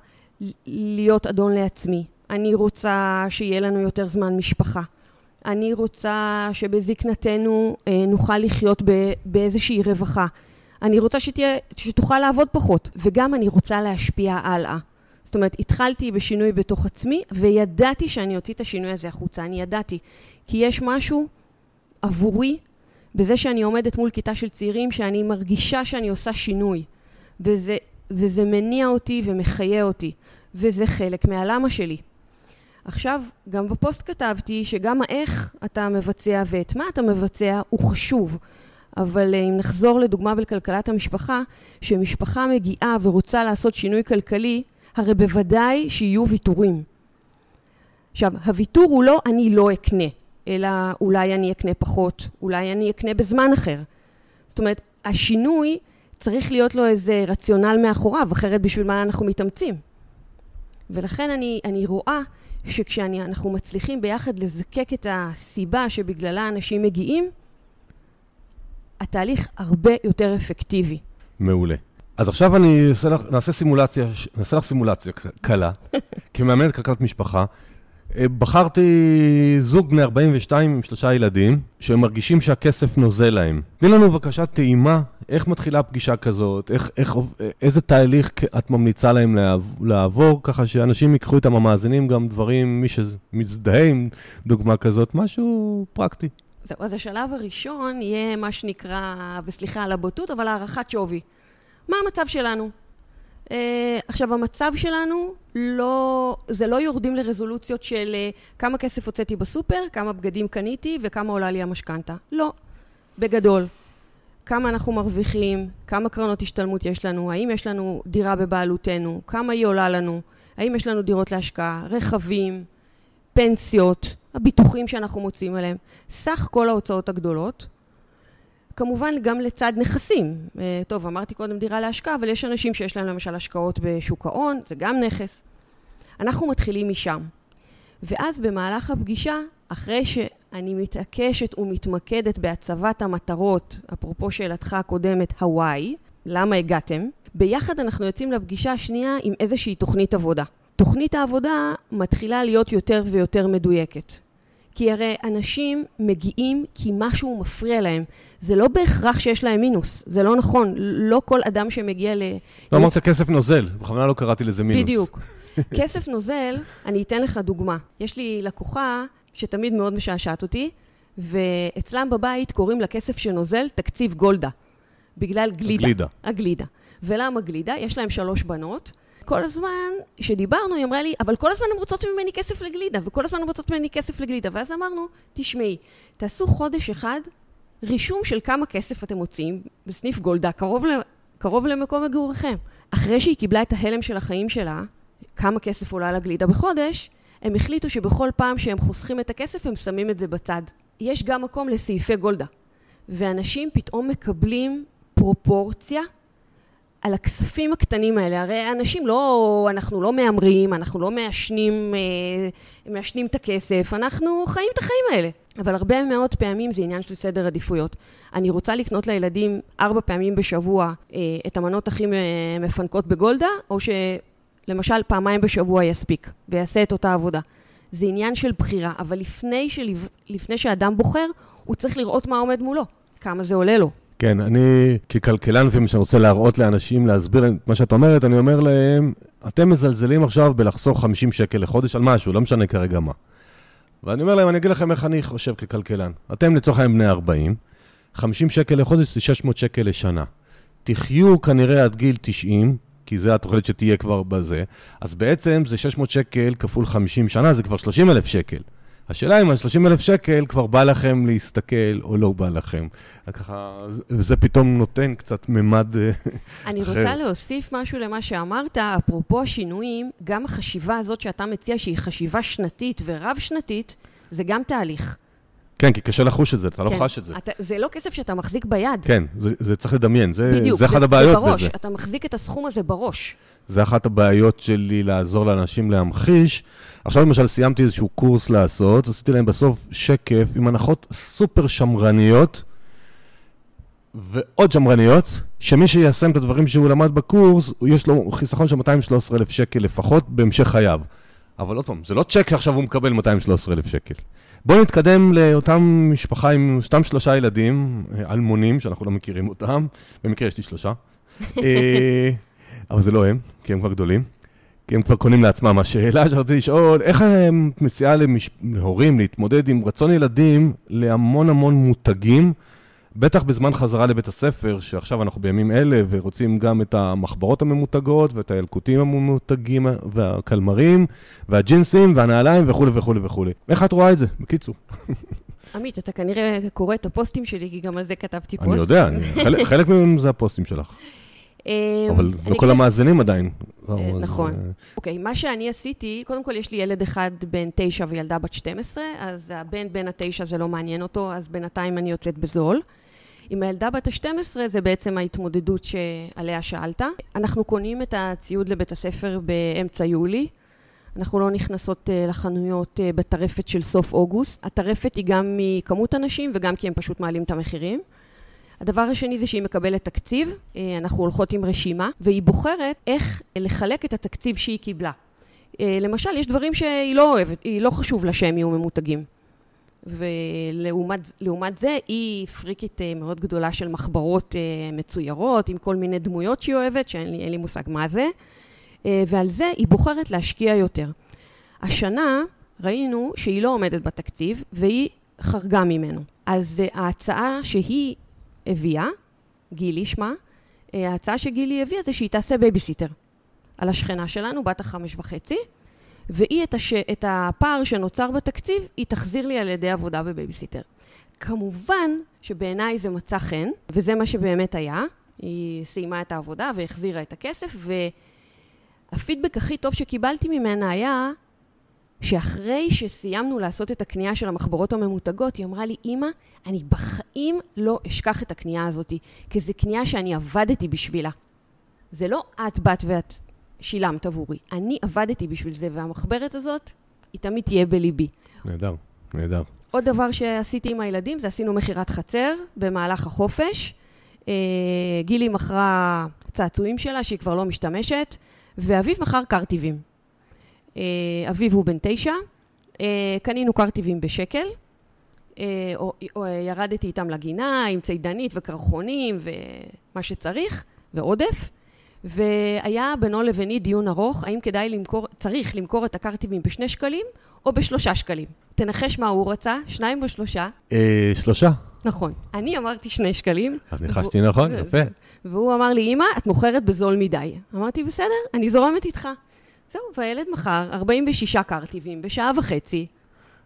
Speaker 2: להיות אדון לעצמי. אני רוצה שיהיה לנו יותר זמן משפחה. אני רוצה שבזקנתנו אה, נוכל לחיות ב, באיזושהי רווחה. אני רוצה שתהיה, שתוכל לעבוד פחות, וגם אני רוצה להשפיע הלאה. זאת אומרת, התחלתי בשינוי בתוך עצמי, וידעתי שאני אוציא את השינוי הזה החוצה. אני ידעתי. כי יש משהו עבורי בזה שאני עומדת מול כיתה של צעירים, שאני מרגישה שאני עושה שינוי. וזה וזה מניע אותי ומחיה אותי, וזה חלק מהלמה שלי. עכשיו, גם בפוסט כתבתי שגם האיך אתה מבצע ואת מה אתה מבצע הוא חשוב. אבל אה, אם נחזור לדוגמה בכלכלת המשפחה, שמשפחה מגיעה ורוצה לעשות שינוי כלכלי, הרי בוודאי שיהיו ויתורים. עכשיו, הוויתור הוא לא אני לא אקנה, אלא אולי אני אקנה פחות, אולי אני אקנה בזמן אחר. זאת אומרת, השינוי צריך להיות לו איזה רציונל מאחוריו, אחרת בשביל מה אנחנו מתאמצים. ולכן אני, אני רואה שכשאנחנו מצליחים ביחד לזקק את הסיבה שבגללה אנשים מגיעים, התהליך הרבה יותר אפקטיבי.
Speaker 1: מעולה. אז עכשיו אני אעשה לך, נעשה סימולציה, נעשה לך סימולציה קלה, *laughs* כמאמנת כלכלת משפחה. אה, בחרתי זוג בני 42 עם שלושה ילדים, שהם מרגישים שהכסף נוזל להם. תני לנו בבקשה טעימה, איך מתחילה פגישה כזאת, איך, איך, איזה תהליך את ממליצה להם לעבור, ככה שאנשים ייקחו איתם המאזינים גם דברים, מי שמזדהה עם דוגמה כזאת, משהו פרקטי.
Speaker 2: זהו, אז השלב הראשון יהיה מה שנקרא, וסליחה על הבוטות, אבל הערכת שווי. מה המצב שלנו? Uh, עכשיו, המצב שלנו, לא, זה לא יורדים לרזולוציות של uh, כמה כסף הוצאתי בסופר, כמה בגדים קניתי וכמה עולה לי המשכנתה. לא, בגדול. כמה אנחנו מרוויחים, כמה קרנות השתלמות יש לנו, האם יש לנו דירה בבעלותנו, כמה היא עולה לנו, האם יש לנו דירות להשקעה, רכבים, פנסיות, הביטוחים שאנחנו מוצאים עליהם, סך כל ההוצאות הגדולות. כמובן גם לצד נכסים. אה, טוב, אמרתי קודם דירה להשקעה, אבל יש אנשים שיש להם למשל השקעות בשוק ההון, זה גם נכס. אנחנו מתחילים משם. ואז במהלך הפגישה, אחרי שאני מתעקשת ומתמקדת בהצבת המטרות, אפרופו שאלתך הקודמת, הוואי, למה הגעתם? ביחד אנחנו יוצאים לפגישה השנייה עם איזושהי תוכנית עבודה. תוכנית העבודה מתחילה להיות יותר ויותר מדויקת. כי הרי אנשים מגיעים כי משהו מפריע להם. זה לא בהכרח שיש להם מינוס, זה לא נכון. לא כל אדם שמגיע ל...
Speaker 1: לא אמרת כסף נוזל, בכוונה לא קראתי לזה מינוס.
Speaker 2: בדיוק. כסף נוזל, אני אתן לך דוגמה. יש לי לקוחה שתמיד מאוד משעשעת אותי, ואצלם בבית קוראים לכסף שנוזל תקציב גולדה. בגלל גלידה.
Speaker 1: הגלידה.
Speaker 2: הגלידה. ולמה גלידה? יש להם שלוש בנות. כל הזמן שדיברנו, היא אמרה לי, אבל כל הזמן הן רוצות ממני כסף לגלידה, וכל הזמן הן רוצות ממני כסף לגלידה. ואז אמרנו, תשמעי, תעשו חודש אחד רישום של כמה כסף אתם מוציאים בסניף גולדה, קרוב, קרוב למקום מגוריכם. אחרי שהיא קיבלה את ההלם של החיים שלה, כמה כסף עולה לגלידה בחודש, הם החליטו שבכל פעם שהם חוסכים את הכסף, הם שמים את זה בצד. יש גם מקום לסעיפי גולדה. ואנשים פתאום מקבלים פרופורציה על הכספים הקטנים האלה. הרי אנשים לא, אנחנו לא מהמרים, אנחנו לא מעשנים, אה, מעשנים את הכסף, אנחנו חיים את החיים האלה. אבל הרבה מאוד פעמים זה עניין של סדר עדיפויות. אני רוצה לקנות לילדים ארבע פעמים בשבוע אה, את המנות הכי מפנקות בגולדה, או שלמשל פעמיים בשבוע יספיק, ויעשה את אותה עבודה. זה עניין של בחירה, אבל לפני, של... לפני שאדם בוחר, הוא צריך לראות מה עומד מולו, כמה זה עולה לו.
Speaker 1: כן, אני ככלכלן, לפעמים שאני רוצה להראות לאנשים, להסביר את מה שאת אומרת, אני אומר להם, אתם מזלזלים עכשיו בלחסוך 50 שקל לחודש על משהו, לא משנה כרגע מה. ואני אומר להם, אני אגיד לכם איך אני חושב ככלכלן. אתם לצורך העניין בני 40, 50 שקל לחודש זה 600 שקל לשנה. תחיו כנראה עד גיל 90, כי זה התוכנית שתהיה כבר בזה, אז בעצם זה 600 שקל כפול 50 שנה, זה כבר 30 אלף שקל. השאלה אם על 30 אלף שקל כבר בא לכם להסתכל או לא בא לכם. ככה, וזה פתאום נותן קצת ממד אה, *laughs* אחר.
Speaker 2: אני רוצה להוסיף משהו למה שאמרת, אפרופו השינויים, גם החשיבה הזאת שאתה מציע, שהיא חשיבה שנתית ורב-שנתית, זה גם תהליך.
Speaker 1: כן, כי קשה לחוש את זה, אתה לא כן. לא חש את זה.
Speaker 2: אתה, זה לא כסף שאתה מחזיק ביד.
Speaker 1: כן, זה, זה צריך לדמיין, זה, בדיוק, זה אחת הבעיות
Speaker 2: זה בראש,
Speaker 1: בזה.
Speaker 2: אתה מחזיק את הסכום הזה בראש.
Speaker 1: זה אחת הבעיות שלי לעזור לאנשים להמחיש. עכשיו למשל סיימתי איזשהו קורס לעשות, עשיתי להם בסוף שקף עם הנחות סופר שמרניות, ועוד שמרניות, שמי שיישם את הדברים שהוא למד בקורס, יש לו חיסכון של 213,000 שקל לפחות בהמשך חייו. אבל עוד פעם, זה לא צ'ק שעכשיו הוא מקבל 213,000 שקל. בואו נתקדם לאותם משפחה עם אותם שלושה ילדים, אלמונים, שאנחנו לא מכירים אותם. במקרה יש לי שלושה. אה, אבל זה לא הם, כי הם כבר גדולים. כי הם כבר קונים לעצמם. השאלה שרציתי לשאול, איך את מציעה למש... להורים להתמודד עם רצון ילדים להמון המון מותגים, בטח בזמן חזרה לבית הספר, שעכשיו אנחנו בימים אלה, ורוצים גם את המחברות הממותגות, ואת הילקוטים הממותגים, והקלמרים, והג'ינסים, והנעליים, וכולי וכולי וכולי. איך את רואה את זה? בקיצור.
Speaker 2: עמית, אתה כנראה קורא את הפוסטים שלי, כי גם על זה כתבתי פוסט.
Speaker 1: אני יודע, אני, חלק, חלק מהם זה הפוסטים שלך. אה, אבל לא כל המאזינים עדיין.
Speaker 2: אה, נכון. אה, אוקיי, מה שאני עשיתי, קודם כל יש לי ילד אחד בן תשע וילדה בת 12, אז הבן בן התשע זה לא מעניין אותו, אז בינתיים אני יוצאת בזול. עם הילדה בת ה-12 זה בעצם ההתמודדות שעליה שאלת. אנחנו קונים את הציוד לבית הספר באמצע יולי. אנחנו לא נכנסות לחנויות בטרפת של סוף אוגוסט. הטרפת היא גם מכמות אנשים וגם כי הם פשוט מעלים את המחירים. הדבר השני זה שהיא מקבלת תקציב, uh, אנחנו הולכות עם רשימה, והיא בוחרת איך לחלק את התקציב שהיא קיבלה. Uh, למשל, יש דברים שהיא לא אוהבת, היא לא חשוב לה שהם יהיו ממותגים. ולעומת זה, היא פריקית אה, מאוד גדולה של מחברות אה, מצוירות, עם כל מיני דמויות שהיא אוהבת, שאין לי, לי מושג מה זה, אה, ועל זה היא בוחרת להשקיע יותר. השנה ראינו שהיא לא עומדת בתקציב, והיא חרגה ממנו. אז ההצעה שהיא הביאה, גילי שמה, ההצעה שגילי הביאה זה שהיא תעשה בייביסיטר על השכנה שלנו, בת החמש וחצי, והיא את, הש... את הפער שנוצר בתקציב, היא תחזיר לי על ידי עבודה בבייביסיטר. כמובן שבעיניי זה מצא חן, וזה מה שבאמת היה. היא סיימה את העבודה והחזירה את הכסף, והפידבק הכי טוב שקיבלתי ממנה היה שאחרי שסיימנו לעשות את הקנייה של המחברות הממותגות, היא אמרה לי, אמא, אני בחיים לא אשכח את הקנייה הזאת, כי זו קנייה שאני עבדתי בשבילה. זה לא את באת ואת שילמת עבורי, אני עבדתי בשביל זה, והמחברת הזאת, היא תמיד תהיה בליבי.
Speaker 1: נהדר, נהדר.
Speaker 2: עוד דבר שעשיתי עם הילדים, זה עשינו מכירת חצר במהלך החופש. אה, גילי מכרה צעצועים שלה, שהיא כבר לא משתמשת, ואביב מכר קרטיבים. אה, אביב הוא בן תשע, אה, קנינו קרטיבים בשקל, או, או, ירדתי איתם לגינה עם צידנית וקרחונים ומה שצריך, ועודף. והיה בינו לביני דיון ארוך, האם כדאי למכור, צריך למכור את הקרטיבים בשני שקלים או בשלושה שקלים. תנחש מה הוא רצה, שניים או שלושה?
Speaker 1: אה, שלושה.
Speaker 2: נכון. אני אמרתי שני שקלים.
Speaker 1: אז ניחשתי נכון, יפה.
Speaker 2: והוא אמר לי, אמא, את מוכרת בזול מדי. אמרתי, בסדר, אני זורמת איתך. זהו, והילד מכר 46 קרטיבים בשעה וחצי,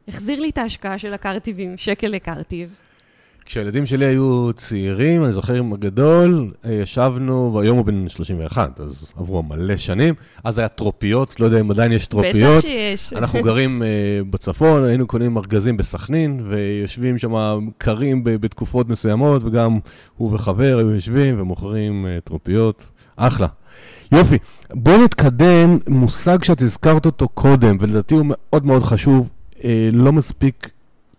Speaker 2: החזיר לי את ההשקעה של הקרטיבים, שקל לקרטיב.
Speaker 1: כשהילדים שלי היו צעירים, אני זוכר עם הגדול, אה, ישבנו, והיום הוא בן 31, אז עברו מלא שנים. אז היה טרופיות, לא יודע אם עדיין יש טרופיות.
Speaker 2: בטח שיש.
Speaker 1: אנחנו *laughs* גרים uh, בצפון, היינו קונים ארגזים בסכנין, ויושבים שם קרים בתקופות מסוימות, וגם הוא וחבר היו יושבים ומוכרים uh, טרופיות. אחלה. יופי, בואו נתקדם, מושג שאת הזכרת אותו קודם, ולדעתי הוא מאוד מאוד חשוב, אה, לא מספיק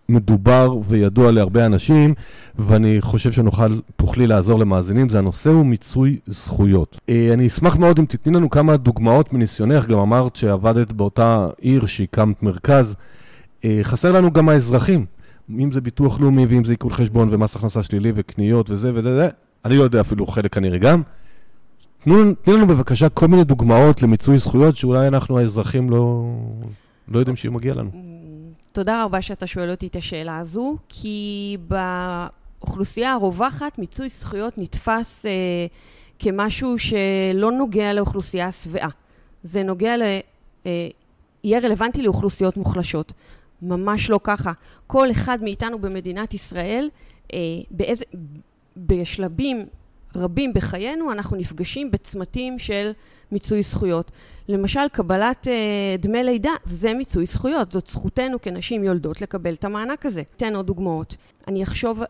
Speaker 1: מדובר וידוע להרבה אנשים, ואני חושב שנוכל, תוכלי לעזור למאזינים, זה הנושא הוא מיצוי זכויות. אה, אני אשמח מאוד אם תתני לנו כמה דוגמאות מניסיונך, גם אמרת שעבדת באותה עיר שהקמת מרכז. אה, חסר לנו גם האזרחים, אם זה ביטוח לאומי ואם זה עיקול חשבון ומס הכנסה שלילי וקניות וזה וזה וזה, אני לא יודע אפילו חלק כנראה גם. תנו, תנו לנו בבקשה כל מיני דוגמאות למיצוי זכויות שאולי אנחנו האזרחים לא, לא יודעים שהיא מגיעה לנו.
Speaker 2: תודה רבה שאתה שואל אותי את השאלה הזו, כי באוכלוסייה הרווחת מיצוי זכויות נתפס אה, כמשהו שלא נוגע לאוכלוסייה שבעה. זה נוגע ל... אה, יהיה רלוונטי לאוכלוסיות מוחלשות. ממש לא ככה. כל אחד מאיתנו במדינת ישראל, אה, באיזה, בשלבים רבים בחיינו, אנחנו נפגשים בצמתים של מיצוי זכויות. למשל, קבלת אה, דמי לידה, זה מיצוי זכויות. זאת זכותנו כנשים יולדות לקבל את המענק הזה. אתן עוד דוגמאות. אני אחשוב,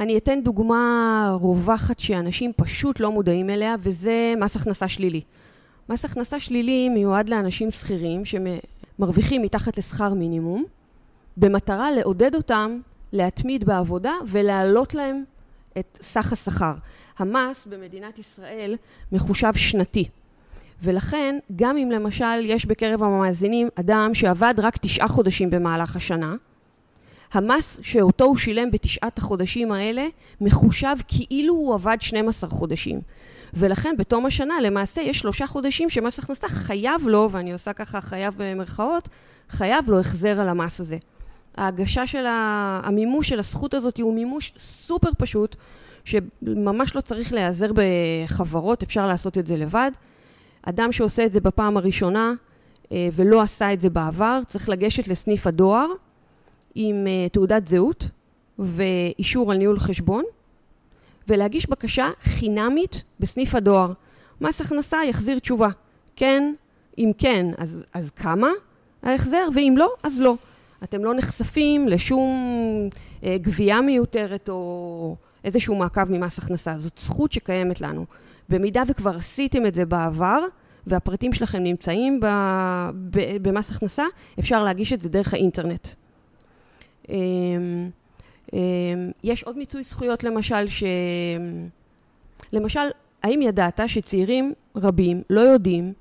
Speaker 2: אני אתן דוגמה רווחת שאנשים פשוט לא מודעים אליה, וזה מס הכנסה שלילי. מס הכנסה שלילי מיועד לאנשים שכירים שמרוויחים מתחת לשכר מינימום, במטרה לעודד אותם להתמיד בעבודה ולהעלות להם את סך השכר. המס במדינת ישראל מחושב שנתי. ולכן, גם אם למשל יש בקרב המאזינים אדם שעבד רק תשעה חודשים במהלך השנה, המס שאותו הוא שילם בתשעת החודשים האלה מחושב כאילו הוא עבד 12 חודשים. ולכן בתום השנה למעשה יש שלושה חודשים שמס הכנסה חייב לו, ואני עושה ככה חייב במרכאות, חייב לו החזר על המס הזה. ההגשה של המימוש של הזכות הזאת הוא מימוש סופר פשוט, שממש לא צריך להיעזר בחברות, אפשר לעשות את זה לבד. אדם שעושה את זה בפעם הראשונה אה, ולא עשה את זה בעבר, צריך לגשת לסניף הדואר עם אה, תעודת זהות ואישור על ניהול חשבון, ולהגיש בקשה חינמית בסניף הדואר. מס הכנסה יחזיר תשובה. כן, אם כן, אז, אז כמה ההחזר, ואם לא, אז לא. אתם לא נחשפים לשום אה, גבייה מיותרת או איזשהו מעקב ממס הכנסה. זאת זכות שקיימת לנו. במידה וכבר עשיתם את זה בעבר, והפרטים שלכם נמצאים במס הכנסה, אפשר להגיש את זה דרך האינטרנט. אמ, אמ, יש עוד מיצוי זכויות למשל, ש... למשל, האם ידעת שצעירים רבים לא יודעים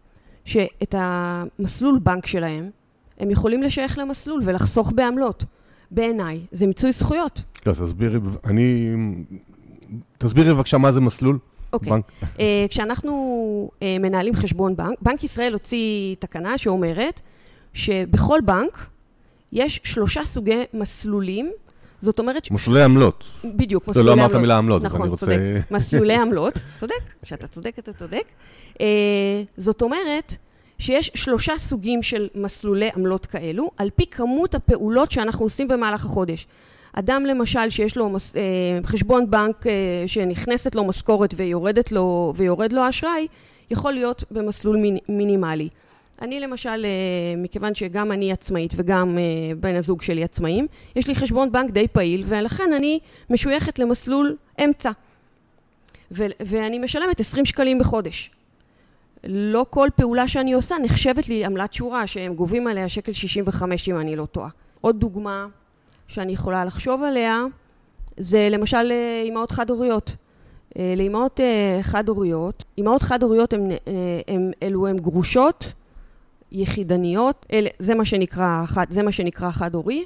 Speaker 2: שאת המסלול בנק שלהם, הם יכולים לשייך למסלול ולחסוך בעמלות? בעיניי, זה מיצוי זכויות.
Speaker 1: לא, תסבירי, אני... תסבירי בבקשה מה זה מסלול.
Speaker 2: אוקיי. בנק. Uh, כשאנחנו uh, מנהלים חשבון בנק, בנק ישראל הוציא תקנה שאומרת שבכל בנק יש שלושה סוגי מסלולים. זאת אומרת...
Speaker 1: מסלולי עמלות.
Speaker 2: בדיוק, מסלולי
Speaker 1: עמלות.
Speaker 2: לא אמרת
Speaker 1: מילה עמלות,
Speaker 2: נכון,
Speaker 1: אז אני רוצה...
Speaker 2: צודק. מסלולי עמלות, צודק, כשאתה צודק אתה צודק. Uh, זאת אומרת שיש שלושה סוגים של מסלולי עמלות כאלו, על פי כמות הפעולות שאנחנו עושים במהלך החודש. אדם למשל שיש לו מס, אה, חשבון בנק אה, שנכנסת לו משכורת ויורדת לו, ויורד לו האשראי, יכול להיות במסלול מיני, מינימלי. אני למשל, אה, מכיוון שגם אני עצמאית וגם אה, בן הזוג שלי עצמאים, יש לי חשבון בנק די פעיל, ולכן אני משויכת למסלול אמצע. ו- ואני משלמת 20 שקלים בחודש. לא כל פעולה שאני עושה נחשבת לי עמלת שורה, שהם גובים עליה שקל 65 אם אני לא טועה. עוד דוגמה שאני יכולה לחשוב עליה, זה למשל אה, אימהות חד-הוריות. לאימהות חד-הוריות, אימהות חד-הוריות הם, הם, אלו הן גרושות יחידניות, אלה, זה מה שנקרא, זה מה שנקרא חד-הורי.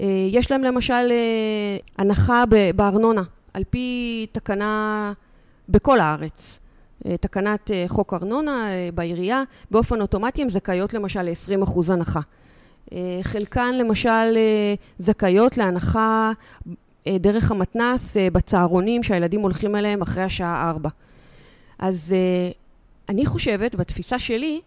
Speaker 2: אה, יש להם למשל אה, הנחה בארנונה, על פי תקנה בכל הארץ. אה, תקנת חוק ארנונה בעירייה, באופן אוטומטי הן זכאיות למשל ל-20% הנחה. חלקן למשל זכאיות להנחה דרך המתנ"ס בצהרונים שהילדים הולכים אליהם אחרי השעה 4. אז אני חושבת, בתפיסה שלי,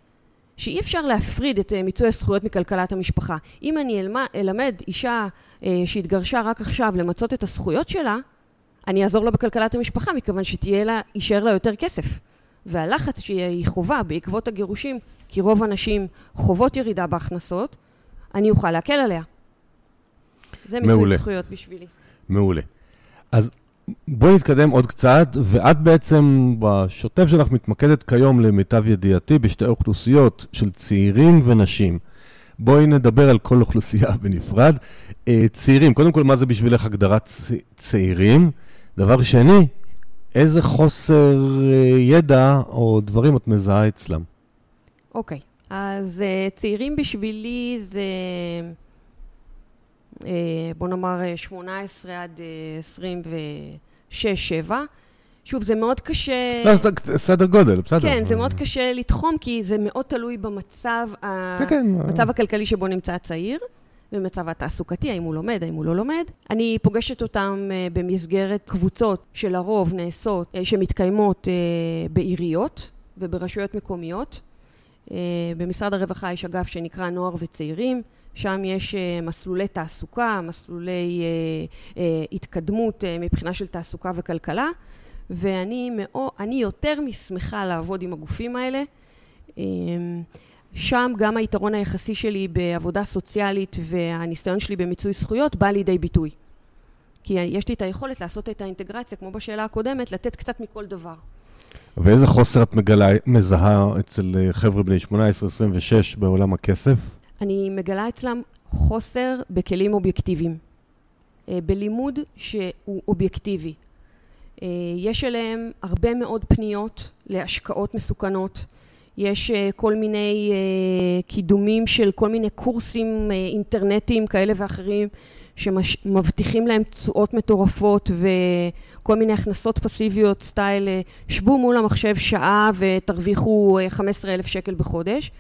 Speaker 2: שאי אפשר להפריד את אה, מיצוי הזכויות מכלכלת המשפחה. אם אני אלמד אישה אה, שהתגרשה רק עכשיו למצות את הזכויות שלה, אני אעזור לה בכלכלת המשפחה, מכיוון שתהיה לה, יישאר לה יותר כסף. והלחץ שהיא חובה בעקבות הגירושים, כי רוב הנשים חוות ירידה בהכנסות, אני אוכל להקל עליה. זה מיצוי. זכויות בשבילי.
Speaker 1: מעולה. אז בואי נתקדם עוד קצת, ואת בעצם בשוטף שלך מתמקדת כיום, למיטב ידיעתי, בשתי אוכלוסיות של צעירים ונשים. בואי נדבר על כל אוכלוסייה בנפרד. אה, צעירים, קודם כל, מה זה בשבילך הגדרת צעירים? דבר שני, איזה חוסר אה, ידע או דברים את מזהה אצלם?
Speaker 2: אוקיי, okay. אז uh, צעירים בשבילי זה, uh, בוא נאמר, 18 עד uh, 20 ו... שש, שבע. שוב, זה מאוד קשה...
Speaker 1: לא, סדר גודל, בסדר.
Speaker 2: כן, זה מאוד קשה לתחום, כי זה מאוד תלוי במצב כן, כן. המצב הכלכלי שבו נמצא הצעיר, במצב התעסוקתי, האם הוא לומד, האם הוא לא לומד. אני פוגשת אותם אה, במסגרת קבוצות שלרוב נעשות, אה, שמתקיימות אה, בעיריות וברשויות מקומיות. במשרד הרווחה יש אגף שנקרא נוער וצעירים. שם יש מסלולי תעסוקה, מסלולי התקדמות מבחינה של תעסוקה וכלכלה, ואני מאוד, יותר משמחה לעבוד עם הגופים האלה. שם גם היתרון היחסי שלי בעבודה סוציאלית והניסיון שלי במיצוי זכויות בא לידי ביטוי. כי יש לי את היכולת לעשות את האינטגרציה, כמו בשאלה הקודמת, לתת קצת מכל דבר.
Speaker 1: ואיזה חוסר את מגלה, מזהה אצל חבר'ה בני 18-26 בעולם הכסף?
Speaker 2: אני מגלה אצלם חוסר בכלים אובייקטיביים, אה, בלימוד שהוא אובייקטיבי. אה, יש אליהם הרבה מאוד פניות להשקעות מסוכנות. יש אה, כל מיני קידומים של כל מיני קורסים אינטרנטיים כאלה ואחרים שמבטיחים להם תשואות מטורפות וכל מיני הכנסות פסיביות, style שבו מול המחשב שעה ותרוויחו 15,000 שקל בחודש.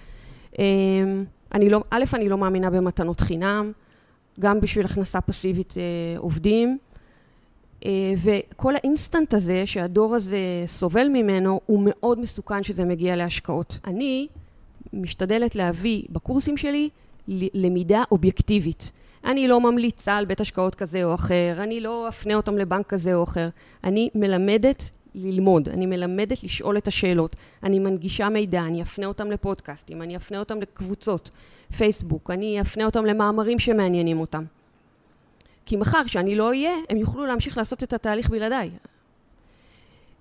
Speaker 2: אני לא, א', אני לא מאמינה במתנות חינם, גם בשביל הכנסה פסיבית אה, עובדים, אה, וכל האינסטנט הזה, שהדור הזה סובל ממנו, הוא מאוד מסוכן שזה מגיע להשקעות. אני משתדלת להביא בקורסים שלי למידה אובייקטיבית. אני לא ממליצה על בית השקעות כזה או אחר, אני לא אפנה אותם לבנק כזה או אחר. אני מלמדת ללמוד, אני מלמדת לשאול את השאלות, אני מנגישה מידע, אני אפנה אותם לפודקאסטים, אני אפנה אותם לקבוצות פייסבוק, אני אפנה אותם למאמרים שמעניינים אותם. כי מחר, כשאני לא אהיה, הם יוכלו להמשיך לעשות את התהליך בלעדיי.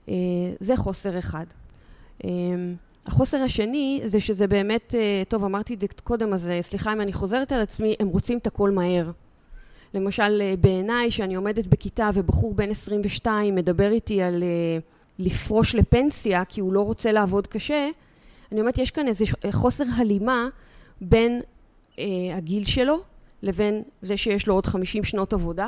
Speaker 2: אה, זה חוסר אחד. אה, החוסר השני זה שזה באמת, אה, טוב, אמרתי את זה קודם, אז סליחה אם אני חוזרת על עצמי, הם רוצים את הכל מהר. למשל, אה, בעיניי, שאני עומדת בכיתה ובחור בן 22 מדבר איתי על לפרוש לפנסיה כי הוא לא רוצה לעבוד קשה, אני אומרת, יש כאן איזה חוסר הלימה בין uh, הגיל שלו לבין זה שיש לו עוד 50 שנות עבודה,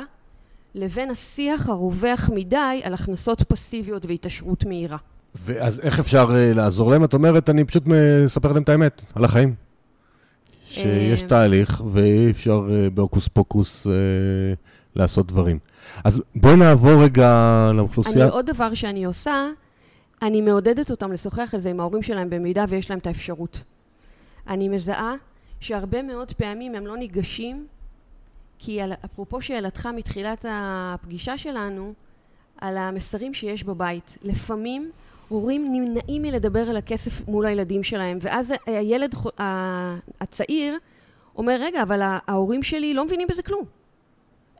Speaker 2: לבין השיח הרווח מדי על הכנסות פסיביות והתעשרות מהירה.
Speaker 1: ואז איך אפשר uh, לעזור להם? את אומרת, אני פשוט מספר להם את האמת, על החיים. שיש אה, תהליך, ואי אפשר אה, בהוקוס פוקוס אה, לעשות דברים. אז בואי נעבור רגע לאוכלוסייה.
Speaker 2: אני, עוד דבר שאני עושה, אני מעודדת אותם לשוחח על זה עם ההורים שלהם במידה ויש להם את האפשרות. אני מזהה שהרבה מאוד פעמים הם לא ניגשים כי על, אפרופו שאלתך מתחילת הפגישה שלנו, על המסרים שיש בבית. לפעמים הורים נמנעים מלדבר על הכסף מול הילדים שלהם, ואז הילד הצעיר אומר, רגע, אבל ההורים שלי לא מבינים בזה כלום.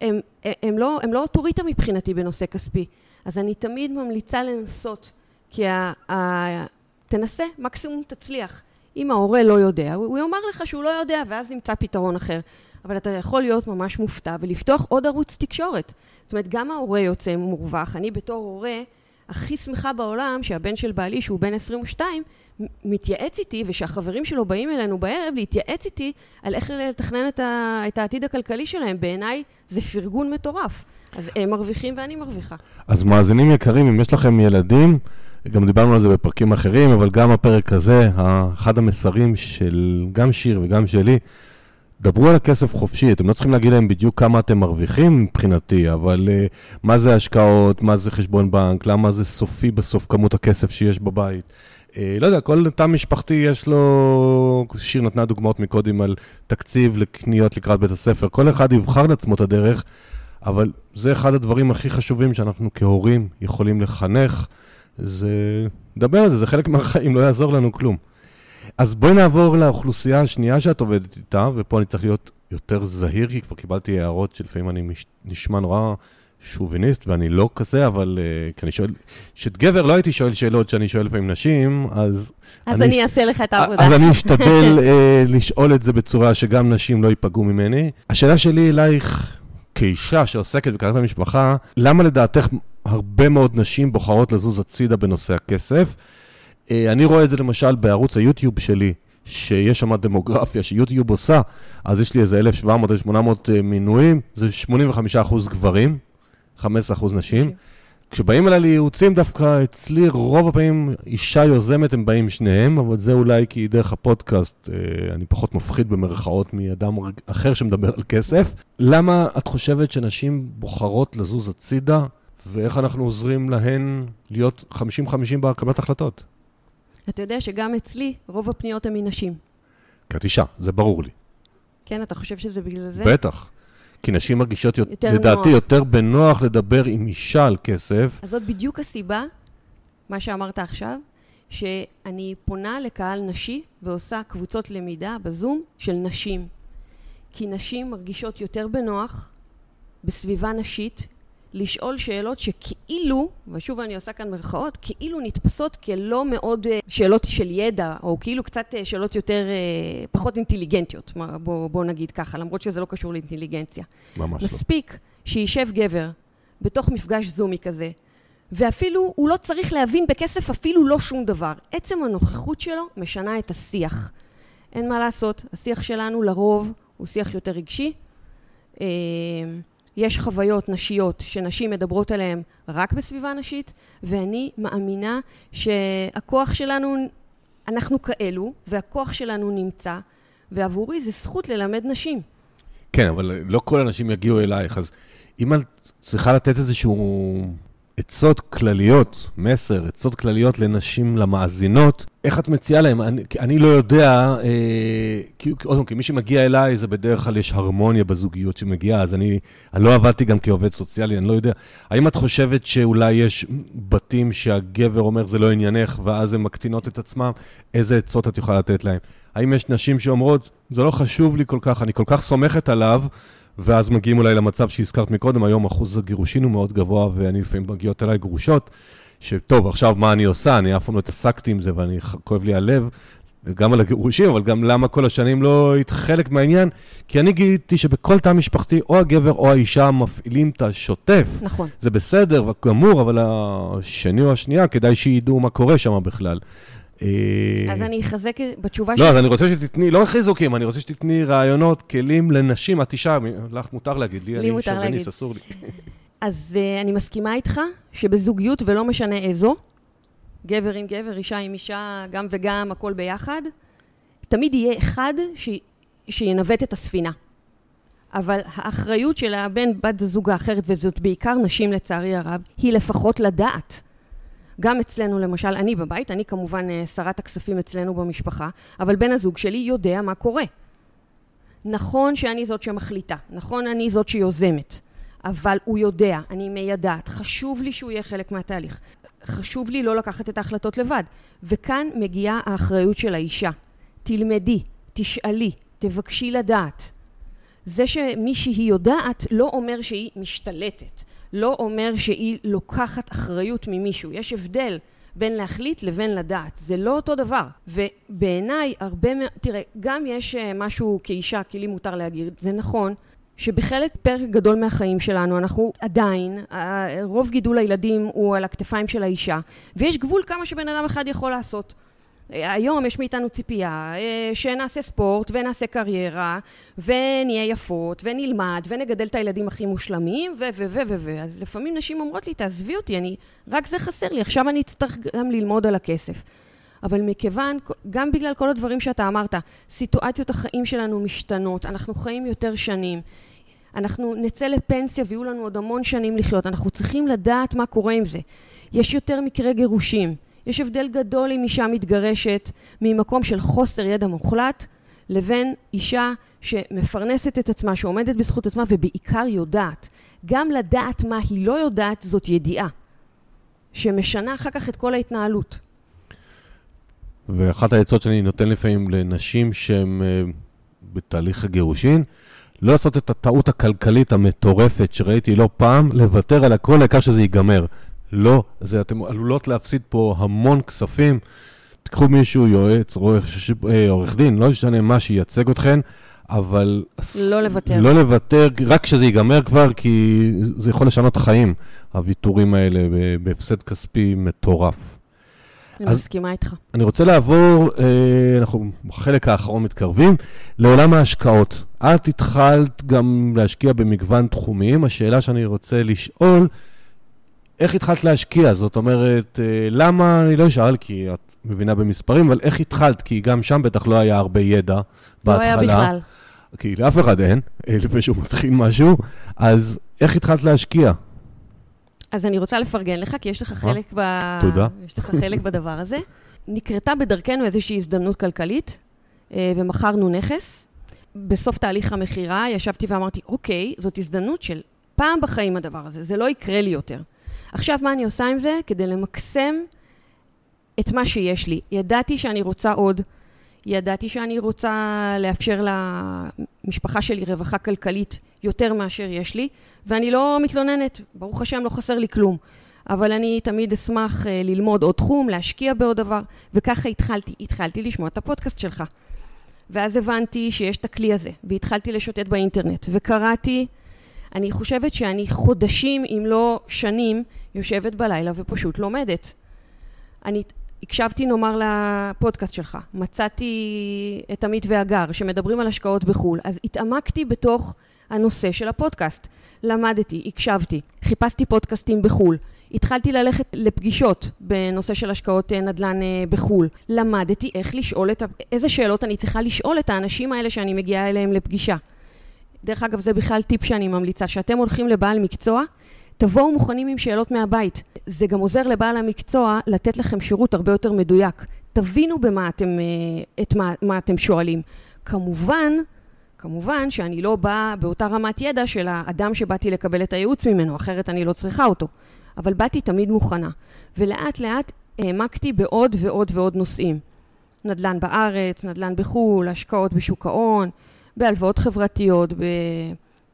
Speaker 2: הם, הם, לא, הם לא אוטוריטה מבחינתי בנושא כספי. אז אני תמיד ממליצה לנסות, כי ה, ה, תנסה, מקסימום תצליח. אם ההורה לא יודע, הוא יאמר לך שהוא לא יודע, ואז נמצא פתרון אחר. אבל אתה יכול להיות ממש מופתע ולפתוח עוד ערוץ תקשורת. זאת אומרת, גם ההורה יוצא מורווח. אני בתור הורה הכי שמחה בעולם שהבן של בעלי, שהוא בן 22, מתייעץ איתי, ושהחברים שלו באים אלינו בערב להתייעץ איתי על איך לתכנן את, ה, את העתיד הכלכלי שלהם. בעיניי זה פרגון מטורף. אז הם מרוויחים ואני מרוויחה.
Speaker 1: אז מאזינים יקרים, אם יש לכם ילדים, גם דיברנו על זה בפרקים אחרים, אבל גם הפרק הזה, אחד המסרים של גם שיר וגם שלי, דברו על הכסף חופשי, אתם לא צריכים להגיד להם בדיוק כמה אתם מרוויחים מבחינתי, אבל uh, מה זה השקעות, מה זה חשבון בנק, למה זה סופי בסוף כמות הכסף שיש בבית. Uh, לא יודע, כל תא משפחתי יש לו, שיר נתנה דוגמאות מקודם על תקציב לקניות לקראת בית הספר, כל אחד יבחר לעצמו את הדרך, אבל זה אחד הדברים הכי חשובים שאנחנו כהורים יכולים לחנך, זה, לדבר על זה, זה חלק מהחיים, לא יעזור לנו כלום. אז בואי נעבור לאוכלוסייה השנייה שאת עובדת איתה, ופה אני צריך להיות יותר זהיר, כי כבר קיבלתי הערות שלפעמים אני מש... נשמע נורא שוביניסט, ואני לא כזה, אבל uh, כי אני שואל, שאת גבר לא הייתי שואל שאלות שאני שואל לפעמים נשים, אז...
Speaker 2: אז אני, אני אעשה לך את העבודה.
Speaker 1: אז אני אשתדל uh, *laughs* לשאול את זה בצורה שגם נשים לא ייפגעו ממני. השאלה שלי אלייך, כאישה שעוסקת בקרנת המשפחה, למה לדעתך הרבה מאוד נשים בוחרות לזוז הצידה בנושא הכסף? אה, אני רואה את זה למשל בערוץ היוטיוב שלי, שיש שם דמוגרפיה שיוטיוב עושה, אז יש לי איזה 1,700-1,800 אה, מינויים, זה 85% גברים, 15% נשים. כשבאים אליי לייעוצים, דווקא אצלי רוב הפעמים אישה יוזמת, הם באים שניהם, אבל זה אולי כי דרך הפודקאסט אה, אני פחות מפחיד במרכאות מאדם אחר שמדבר על כסף. למה את חושבת שנשים בוחרות לזוז הצידה, ואיך אנחנו עוזרים להן להיות 50-50 בקבלת החלטות?
Speaker 2: אתה יודע שגם אצלי רוב הפניות הן מנשים.
Speaker 1: כי את אישה, זה ברור לי.
Speaker 2: כן, אתה חושב שזה בגלל זה?
Speaker 1: בטח. כי נשים מרגישות, יותר לדעתי, נוח. יותר בנוח לדבר עם אישה על כסף.
Speaker 2: אז זאת בדיוק הסיבה, מה שאמרת עכשיו, שאני פונה לקהל נשי ועושה קבוצות למידה בזום של נשים. כי נשים מרגישות יותר בנוח בסביבה נשית, לשאול שאלות שכאילו, ושוב אני עושה כאן מרכאות, כאילו נתפסות כלא מאוד אה, שאלות של ידע, או כאילו קצת אה, שאלות יותר, אה, פחות אינטליגנטיות, בוא, בוא נגיד ככה, למרות שזה לא קשור לאינטליגנציה.
Speaker 1: ממש
Speaker 2: מספיק לא. מספיק שישב גבר בתוך מפגש זומי כזה, ואפילו הוא לא צריך להבין בכסף אפילו לא שום דבר. עצם הנוכחות שלו משנה את השיח. אין מה לעשות, השיח שלנו לרוב הוא שיח יותר רגשי. יש חוויות נשיות שנשים מדברות עליהן רק בסביבה נשית, ואני מאמינה שהכוח שלנו, אנחנו כאלו, והכוח שלנו נמצא, ועבורי זה זכות ללמד נשים.
Speaker 1: כן, אבל לא כל הנשים יגיעו אלייך, אז אם את צריכה לתת איזשהו עצות כלליות, מסר, עצות כלליות לנשים, למאזינות, איך את מציעה להם? אני, אני לא יודע, אה, כי, פעם, כי מי שמגיע אליי, זה בדרך כלל יש הרמוניה בזוגיות שמגיעה, אז אני, אני לא עבדתי גם כעובד סוציאלי, אני לא יודע. האם את חושבת שאולי יש בתים שהגבר אומר זה לא עניינך, ואז הן מקטינות את עצמם? איזה עצות את יכולה לתת להם? האם יש נשים שאומרות, זה לא חשוב לי כל כך, אני כל כך סומכת עליו, ואז מגיעים אולי למצב שהזכרת מקודם, היום אחוז הגירושין הוא מאוד גבוה, ואני לפעמים מגיעות אליי גרושות, שטוב, עכשיו מה אני עושה? אני אף פעם לא התעסקתי עם זה ואני כואב לי הלב, גם על הגירושים, אבל גם למה כל השנים לא היית חלק מהעניין, כי אני גיליתי שבכל תא משפחתי, או הגבר או האישה מפעילים את השוטף.
Speaker 2: נכון.
Speaker 1: זה בסדר וגמור, אבל השני או השנייה, כדאי שידעו מה קורה שם בכלל.
Speaker 2: אז אני אחזק בתשובה
Speaker 1: שלי. לא, אז אני רוצה שתתני, לא חיזוקים, אני רוצה שתתני רעיונות, כלים לנשים. את אישה, לך מותר להגיד, לי אני שוביניסט, אסור לי. *laughs*
Speaker 2: אז uh, אני מסכימה איתך שבזוגיות, ולא משנה איזו, גבר עם גבר, אישה עם אישה, גם וגם, הכל ביחד, תמיד יהיה אחד ש... שינווט את הספינה. אבל האחריות של הבן, בת הזוג האחרת, וזאת בעיקר נשים לצערי הרב, היא לפחות לדעת. גם אצלנו, למשל, אני בבית, אני כמובן אה, שרת הכספים אצלנו במשפחה, אבל בן הזוג שלי יודע מה קורה. נכון שאני זאת שמחליטה, נכון אני זאת שיוזמת, אבל הוא יודע, אני מיידעת, חשוב לי שהוא יהיה חלק מהתהליך. חשוב לי לא לקחת את ההחלטות לבד. וכאן מגיעה האחריות של האישה. תלמדי, תשאלי, תבקשי לדעת. זה שמישהי יודעת לא אומר שהיא משתלטת, לא אומר שהיא לוקחת אחריות ממישהו. יש הבדל בין להחליט לבין לדעת. זה לא אותו דבר. ובעיניי, הרבה מאוד... תראה, גם יש אה, משהו כאישה, כי לי מותר להגיד, זה נכון. שבחלק, פרק גדול מהחיים שלנו, אנחנו עדיין, רוב גידול הילדים הוא על הכתפיים של האישה, ויש גבול כמה שבן אדם אחד יכול לעשות. היום יש מאיתנו ציפייה אה, שנעשה ספורט ונעשה קריירה ונהיה יפות ונלמד ונגדל את הילדים הכי מושלמים ו ו ו ו ו אז לפעמים נשים אומרות לי, תעזבי אותי, אני, רק זה חסר לי, עכשיו אני אצטרך גם ללמוד על הכסף. אבל מכיוון, גם בגלל כל הדברים שאתה אמרת, סיטואציות החיים שלנו משתנות, אנחנו חיים יותר שנים, אנחנו נצא לפנסיה ויהיו לנו עוד המון שנים לחיות, אנחנו צריכים לדעת מה קורה עם זה. יש יותר מקרי גירושים. יש הבדל גדול אם אישה מתגרשת ממקום של חוסר ידע מוחלט, לבין אישה שמפרנסת את עצמה, שעומדת בזכות עצמה, ובעיקר יודעת. גם לדעת מה היא לא יודעת זאת ידיעה, שמשנה אחר כך את כל ההתנהלות.
Speaker 1: ואחת העצות שאני נותן לפעמים לנשים שהן uh, בתהליך הגירושין, לא לעשות את הטעות הכלכלית המטורפת שראיתי לא פעם, לוותר על הכל, העיקר שזה ייגמר. לא, זה, אתם עלולות להפסיד פה המון כספים. תיקחו מישהו, יועץ, אה, עורך דין, לא משנה מה שייצג אתכן, אבל...
Speaker 2: לא לוותר.
Speaker 1: לא לוותר, רק כשזה ייגמר כבר, כי זה יכול לשנות חיים, הוויתורים האלה בהפסד כספי מטורף.
Speaker 2: אני מסכימה איתך.
Speaker 1: אני רוצה לעבור, אה, אנחנו בחלק האחרון מתקרבים, לעולם ההשקעות. את התחלת גם להשקיע במגוון תחומים. השאלה שאני רוצה לשאול, איך התחלת להשקיע? זאת אומרת, אה, למה, אני לא אשאל כי את מבינה במספרים, אבל איך התחלת? כי גם שם בטח לא היה הרבה ידע בהתחלה.
Speaker 2: לא היה בכלל.
Speaker 1: כי לאף אחד אין, אה, לפני שהוא מתחיל משהו. אז איך התחלת להשקיע?
Speaker 2: אז אני רוצה לפרגן לך, כי יש לך חלק, ב...
Speaker 1: תודה.
Speaker 2: יש לך חלק *laughs* בדבר הזה. נקרתה בדרכנו איזושהי הזדמנות כלכלית, אה, ומכרנו נכס. בסוף תהליך המכירה ישבתי ואמרתי, אוקיי, זאת הזדמנות של פעם בחיים הדבר הזה, זה לא יקרה לי יותר. עכשיו, מה אני עושה עם זה? כדי למקסם את מה שיש לי. ידעתי שאני רוצה עוד, ידעתי שאני רוצה לאפשר למשפחה שלי רווחה כלכלית יותר מאשר יש לי, ואני לא מתלוננת, ברוך השם לא חסר לי כלום. אבל אני תמיד אשמח uh, ללמוד עוד תחום, להשקיע בעוד דבר, וככה התחלתי. התחלתי לשמוע את הפודקאסט שלך. ואז הבנתי שיש את הכלי הזה, והתחלתי לשוטט באינטרנט, וקראתי, אני חושבת שאני חודשים, אם לא שנים, יושבת בלילה ופשוט לומדת. אני הקשבתי נאמר לפודקאסט שלך, מצאתי את עמית והגר שמדברים על השקעות בחו"ל, אז התעמקתי בתוך הנושא של הפודקאסט. למדתי, הקשבתי, חיפשתי פודקאסטים בחו"ל, התחלתי ללכת לפגישות בנושא של השקעות אה, נדל"ן אה, בחו"ל. למדתי איך לשאול את ה... איזה שאלות אני צריכה לשאול את האנשים האלה שאני מגיעה אליהם לפגישה. דרך אגב, זה בכלל טיפ שאני ממליצה, שאתם הולכים לבעל מקצוע, תבואו מוכנים עם שאלות מהבית. זה גם עוזר לבעל המקצוע לתת לכם שירות הרבה יותר מדויק. תבינו במה אתם, אה, את מה, מה אתם שואלים. כמובן, כמובן שאני לא באה באותה רמת ידע של האדם שבאתי לקבל את הייעוץ ממנו, אחרת אני לא צריכה אותו. אבל באתי תמיד מוכנה. ולאט לאט העמקתי בעוד ועוד ועוד נושאים. נדל"ן בארץ, נדל"ן בחו"ל, השקעות בשוק ההון, בהלוואות חברתיות, ב...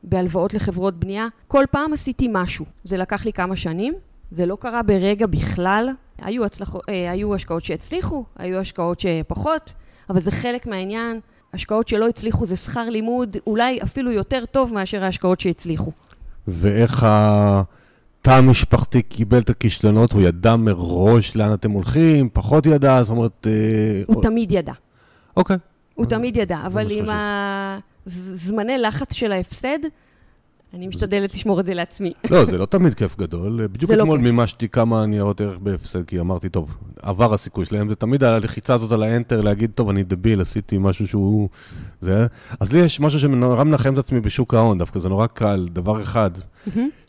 Speaker 2: בהלוואות לחברות בנייה. כל פעם עשיתי משהו. זה לקח לי כמה שנים, זה לא קרה ברגע בכלל. היו, הצלח... אה, היו השקעות שהצליחו, היו השקעות שפחות, אבל זה חלק מהעניין. השקעות שלא הצליחו זה שכר לימוד אולי אפילו יותר טוב מאשר ההשקעות שהצליחו.
Speaker 1: ואיך התא המשפחתי קיבל את הכישלונות? הוא ידע מראש לאן אתם הולכים? פחות ידע? זאת אומרת... אה,
Speaker 2: הוא או... תמיד ידע.
Speaker 1: אוקיי.
Speaker 2: הוא תמיד ידע, אבל עם הזמני לחץ של ההפסד, אני משתדלת לשמור את זה לעצמי.
Speaker 1: לא, זה לא תמיד כיף גדול. בדיוק לא אתמול מימשתי כמה ניירות ערך בהפסד, כי אמרתי, טוב, עבר הסיכוי שלהם, זה תמיד הלחיצה הזאת על האנטר, להגיד, טוב, אני דביל, עשיתי משהו שהוא... זה... אז לי יש משהו שנורא מנחם את עצמי בשוק ההון, דווקא זה נורא קל, דבר אחד,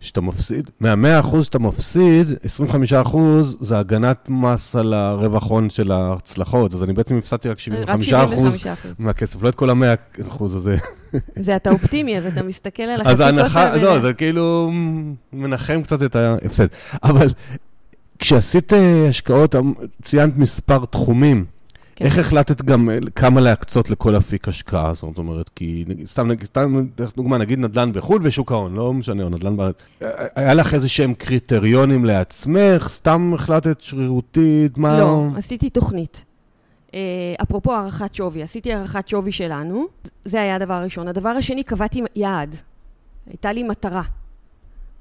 Speaker 1: שאתה מפסיד, מהמאה אחוז שאתה מפסיד, 25 אחוז זה הגנת מס על הרווח הון של ההצלחות, אז אני בעצם הפסדתי רק 75 אחוז. מהכסף, לא את כל המאה אחוז הזה. *laughs*
Speaker 2: זה אתה אופטימי, אז אתה מסתכל על החצי
Speaker 1: אז
Speaker 2: כוס
Speaker 1: ההנחה. לא, זה כאילו מנחם קצת את ההפסד. אבל כשעשית אה, השקעות, אמ, ציינת מספר תחומים.
Speaker 2: כן.
Speaker 1: איך החלטת גם אה, כמה להקצות לכל אפיק השקעה? זאת אומרת, כי סתם סתם דוגמה, נגיד נדל"ן בחו"ל ושוק ההון, לא משנה, או נדל"ן בארץ. אה, היה לך איזה שהם קריטריונים לעצמך? סתם החלטת שרירותית? מה...
Speaker 2: לא, עשיתי תוכנית. אה, אפרופו הערכת שווי, עשיתי הערכת שווי שלנו, זה היה הדבר הראשון. הדבר השני, קבעתי יעד. הייתה לי מטרה.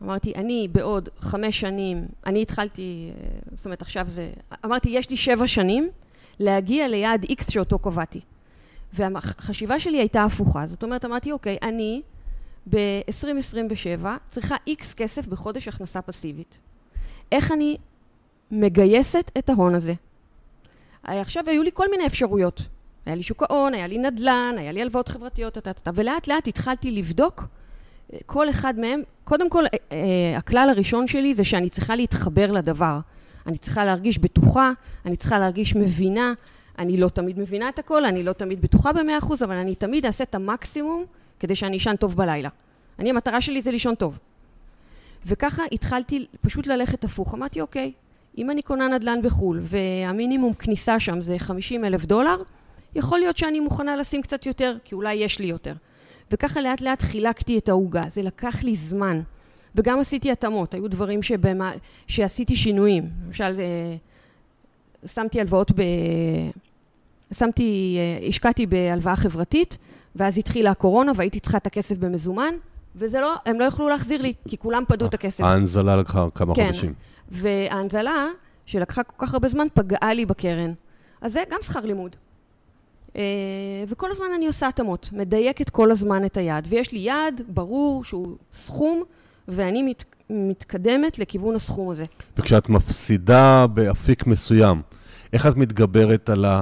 Speaker 2: אמרתי, אני בעוד חמש שנים, אני התחלתי, אה, זאת אומרת, עכשיו זה... אמרתי, יש לי שבע שנים להגיע ליעד X שאותו קבעתי. והחשיבה שלי הייתה הפוכה. זאת אומרת, אמרתי, אוקיי, אני ב-2027 צריכה X כסף בחודש הכנסה פסיבית. איך אני מגייסת את ההון הזה? אה, עכשיו היו לי כל מיני אפשרויות. היה לי שוק ההון, היה לי נדל"ן, היה לי הלוואות חברתיות, טה, ולאט לאט התחלתי לבדוק אה, כל אחד מהם. קודם כל, אה, הכלל הראשון שלי זה שאני צריכה להתחבר לדבר. אני צריכה להרגיש בטוחה, אני צריכה להרגיש מבינה. אני לא תמיד מבינה את הכל, אני לא תמיד בטוחה במאה אחוז, אבל אני תמיד אעשה את המקסימום כדי שאני אשן טוב בלילה. אני, המטרה שלי זה לישון טוב. וככה התחלתי פשוט ללכת הפוך. אמרתי, אוקיי, אם אני קונה נדל"ן בחו"ל והמינימום כניסה שם זה 50 אלף דולר, יכול להיות שאני מוכנה לשים קצת יותר, כי אולי יש לי יותר. וככה לאט לאט חילקתי את העוגה. זה לקח לי זמן. וגם עשיתי התאמות. היו דברים שבמה, שעשיתי שינויים. למשל, אה, שמתי הלוואות ב... שמתי, אה, השקעתי בהלוואה חברתית, ואז התחילה הקורונה והייתי צריכה את הכסף במזומן, וזה לא, הם לא יכלו להחזיר לי, כי כולם פדו את הכסף.
Speaker 1: ההנזלה לקחה כמה
Speaker 2: כן.
Speaker 1: חודשים.
Speaker 2: וההנזלה, שלקחה כל כך הרבה זמן, פגעה לי בקרן. אז זה גם שכר לימוד. אה, וכל הזמן אני עושה התאמות, מדייקת כל הזמן את היעד. ויש לי יעד ברור שהוא סכום, ואני מת, מתקדמת לכיוון הסכום הזה.
Speaker 1: וכשאת מפסידה באפיק מסוים, איך את מתגברת על, ה,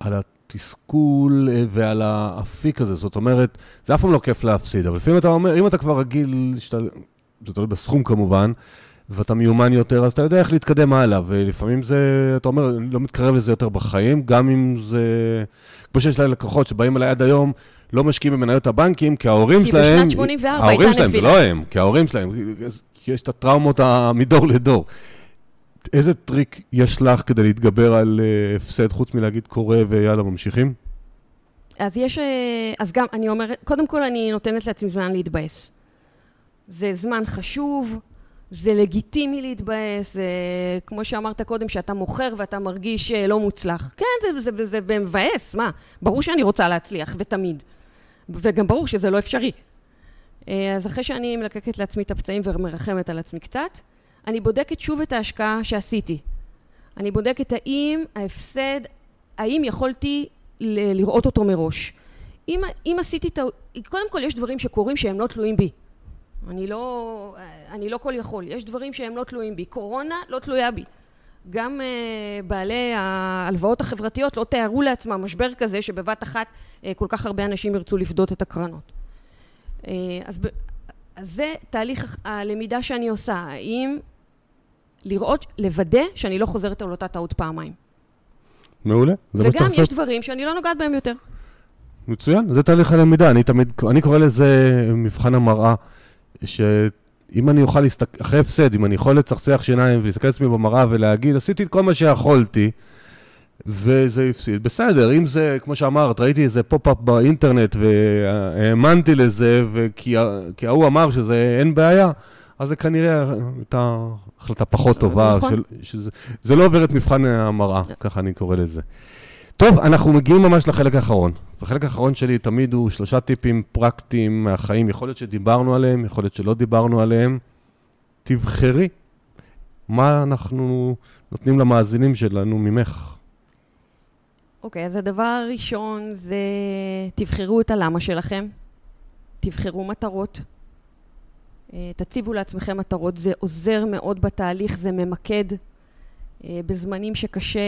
Speaker 1: על התסכול אה, ועל האפיק הזה? זאת אומרת, זה אף פעם לא כיף להפסיד, אבל לפעמים אתה אומר, אם אתה כבר רגיל, שאתה, זה תלוי בסכום כמובן, ואתה מיומן יותר, אז אתה יודע איך להתקדם הלאה, ולפעמים זה, אתה אומר, אני לא מתקרב לזה יותר בחיים, גם אם זה... כמו שיש לי לקוחות שבאים אליי עד היום, לא משקיעים במניות הבנקים, כי ההורים
Speaker 2: כי
Speaker 1: שלהם...
Speaker 2: בשנת 84 הייתה
Speaker 1: ההורים שלהם, זה
Speaker 2: נפילה.
Speaker 1: לא הם, כי ההורים שלהם, כי יש את הטראומות מדור לדור. איזה טריק יש לך כדי להתגבר על אה, הפסד, חוץ מלהגיד קורה ויאללה, ממשיכים?
Speaker 2: אז יש, אה, אז גם, אני אומרת, קודם כל אני נותנת לעצמי זמן להתבאס. זה זמן חשוב, זה לגיטימי להתבאס, זה כמו שאמרת קודם, שאתה מוכר ואתה מרגיש אה, לא מוצלח. כן, זה, זה, זה, זה מבאס, מה? ברור שאני רוצה להצליח, ותמיד. וגם ברור שזה לא אפשרי. אז אחרי שאני מלקקת לעצמי את הפצעים ומרחמת על עצמי קצת, אני בודקת שוב את ההשקעה שעשיתי. אני בודקת האם ההפסד, האם יכולתי ל- לראות אותו מראש. אם, אם עשיתי את ה... קודם כל, יש דברים שקורים שהם לא תלויים בי. אני לא, אני לא כל יכול. יש דברים שהם לא תלויים בי. קורונה לא תלויה בי. גם uh, בעלי ההלוואות החברתיות לא תיארו לעצמם משבר כזה שבבת אחת uh, כל כך הרבה אנשים ירצו לפדות את הקרנות. Uh, אז, ב, אז זה תהליך הלמידה שאני עושה. האם לראות, לוודא שאני לא חוזרת על אותה טעות פעמיים.
Speaker 1: מעולה. זה מה
Speaker 2: וגם יש
Speaker 1: לעשות.
Speaker 2: דברים שאני לא נוגעת בהם יותר.
Speaker 1: מצוין, זה תהליך הלמידה. אני תמיד, אני קורא לזה מבחן המראה, שאם אני אוכל להסתכל, אחרי הפסד, אם אני יכול לצחצח שיניים ולהסתכל על עצמי במראה ולהגיד, עשיתי את כל מה שיכולתי, וזה הפסיד. בסדר, אם זה, כמו שאמרת, ראיתי איזה pop-up באינטרנט והאמנתי לזה, וכי כי ההוא אמר שזה אין בעיה, אז זה כנראה הייתה החלטה פחות טובה.
Speaker 2: נכון.
Speaker 1: של, שזה, זה לא עובר את מבחן המראה, ככה אני קורא לזה. טוב, אנחנו מגיעים ממש לחלק האחרון. החלק האחרון שלי תמיד הוא שלושה טיפים פרקטיים מהחיים. יכול להיות שדיברנו עליהם, יכול להיות שלא דיברנו עליהם. תבחרי מה אנחנו נותנים למאזינים שלנו ממך.
Speaker 2: אוקיי, אז הדבר הראשון זה תבחרו את הלמה שלכם, תבחרו מטרות, תציבו לעצמכם מטרות, זה עוזר מאוד בתהליך, זה ממקד. אה, בזמנים שקשה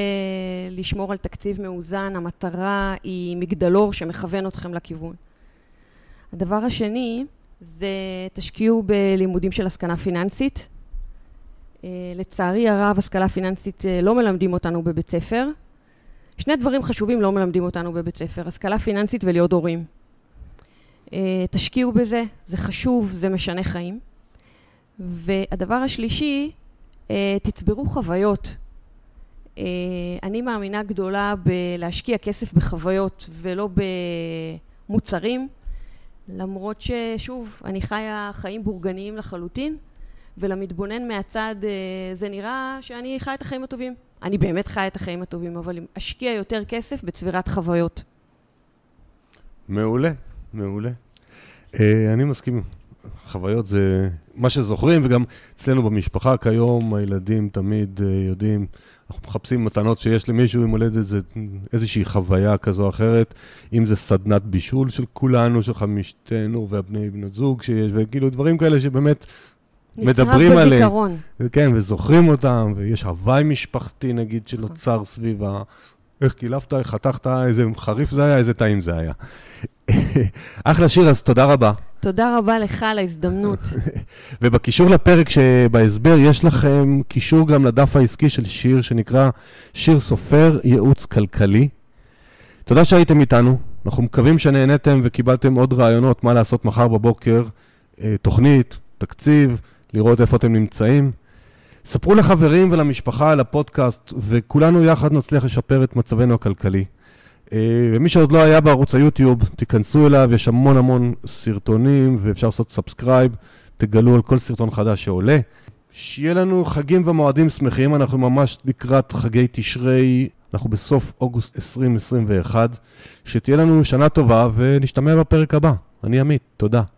Speaker 2: לשמור על תקציב מאוזן, המטרה היא מגדלור שמכוון אתכם לכיוון. הדבר השני זה תשקיעו בלימודים של השכלה פיננסית. אה, לצערי הרב, השכלה פיננסית אה, לא מלמדים אותנו בבית ספר. שני דברים חשובים לא מלמדים אותנו בבית ספר, השכלה פיננסית ולהיות הורים. אה, תשקיעו בזה, זה חשוב, זה משנה חיים. והדבר השלישי, אה, תצברו חוויות. אה, אני מאמינה גדולה בלהשקיע כסף בחוויות ולא במוצרים, למרות ששוב, אני חיה חיים בורגניים לחלוטין, ולמתבונן מהצד זה נראה שאני חיה את החיים הטובים. אני באמת חיה את החיים הטובים, אבל אשקיע יותר כסף בצבירת חוויות.
Speaker 1: מעולה, מעולה. אני מסכים. חוויות זה מה שזוכרים, וגם אצלנו במשפחה כיום, הילדים תמיד uh, יודעים, אנחנו מחפשים מתנות שיש למישהו עם הולדת, זה איזושהי חוויה כזו או אחרת, אם זה סדנת בישול של כולנו, שלך משתנו והבני בנות זוג שיש, וכאילו דברים כאלה שבאמת מדברים עליהם. נצרב בזיכרון. כן, וזוכרים אותם, ויש הוואי משפחתי, נגיד, שנוצר סביב. איך קילפת, איך חתכת, איזה חריף זה היה, איזה טעים זה היה. *laughs* אחלה שיר, אז תודה רבה.
Speaker 2: תודה רבה לך על ההזדמנות. *laughs*
Speaker 1: ובקישור לפרק שבהסבר, יש לכם קישור גם לדף העסקי של שיר שנקרא שיר סופר ייעוץ כלכלי. תודה שהייתם איתנו, אנחנו מקווים שנהניתם וקיבלתם עוד רעיונות מה לעשות מחר בבוקר, אה, תוכנית, תקציב, לראות איפה אתם נמצאים. ספרו לחברים ולמשפחה על הפודקאסט, וכולנו יחד נצליח לשפר את מצבנו הכלכלי. אה, ומי שעוד לא היה בערוץ היוטיוב, תיכנסו אליו, יש המון המון סרטונים, ואפשר לעשות subscribe, תגלו על כל סרטון חדש שעולה. שיהיה לנו חגים ומועדים שמחים, אנחנו ממש לקראת חגי תשרי, אנחנו בסוף אוגוסט 2021. שתהיה לנו שנה טובה, ונשתמע בפרק הבא. אני עמית, תודה.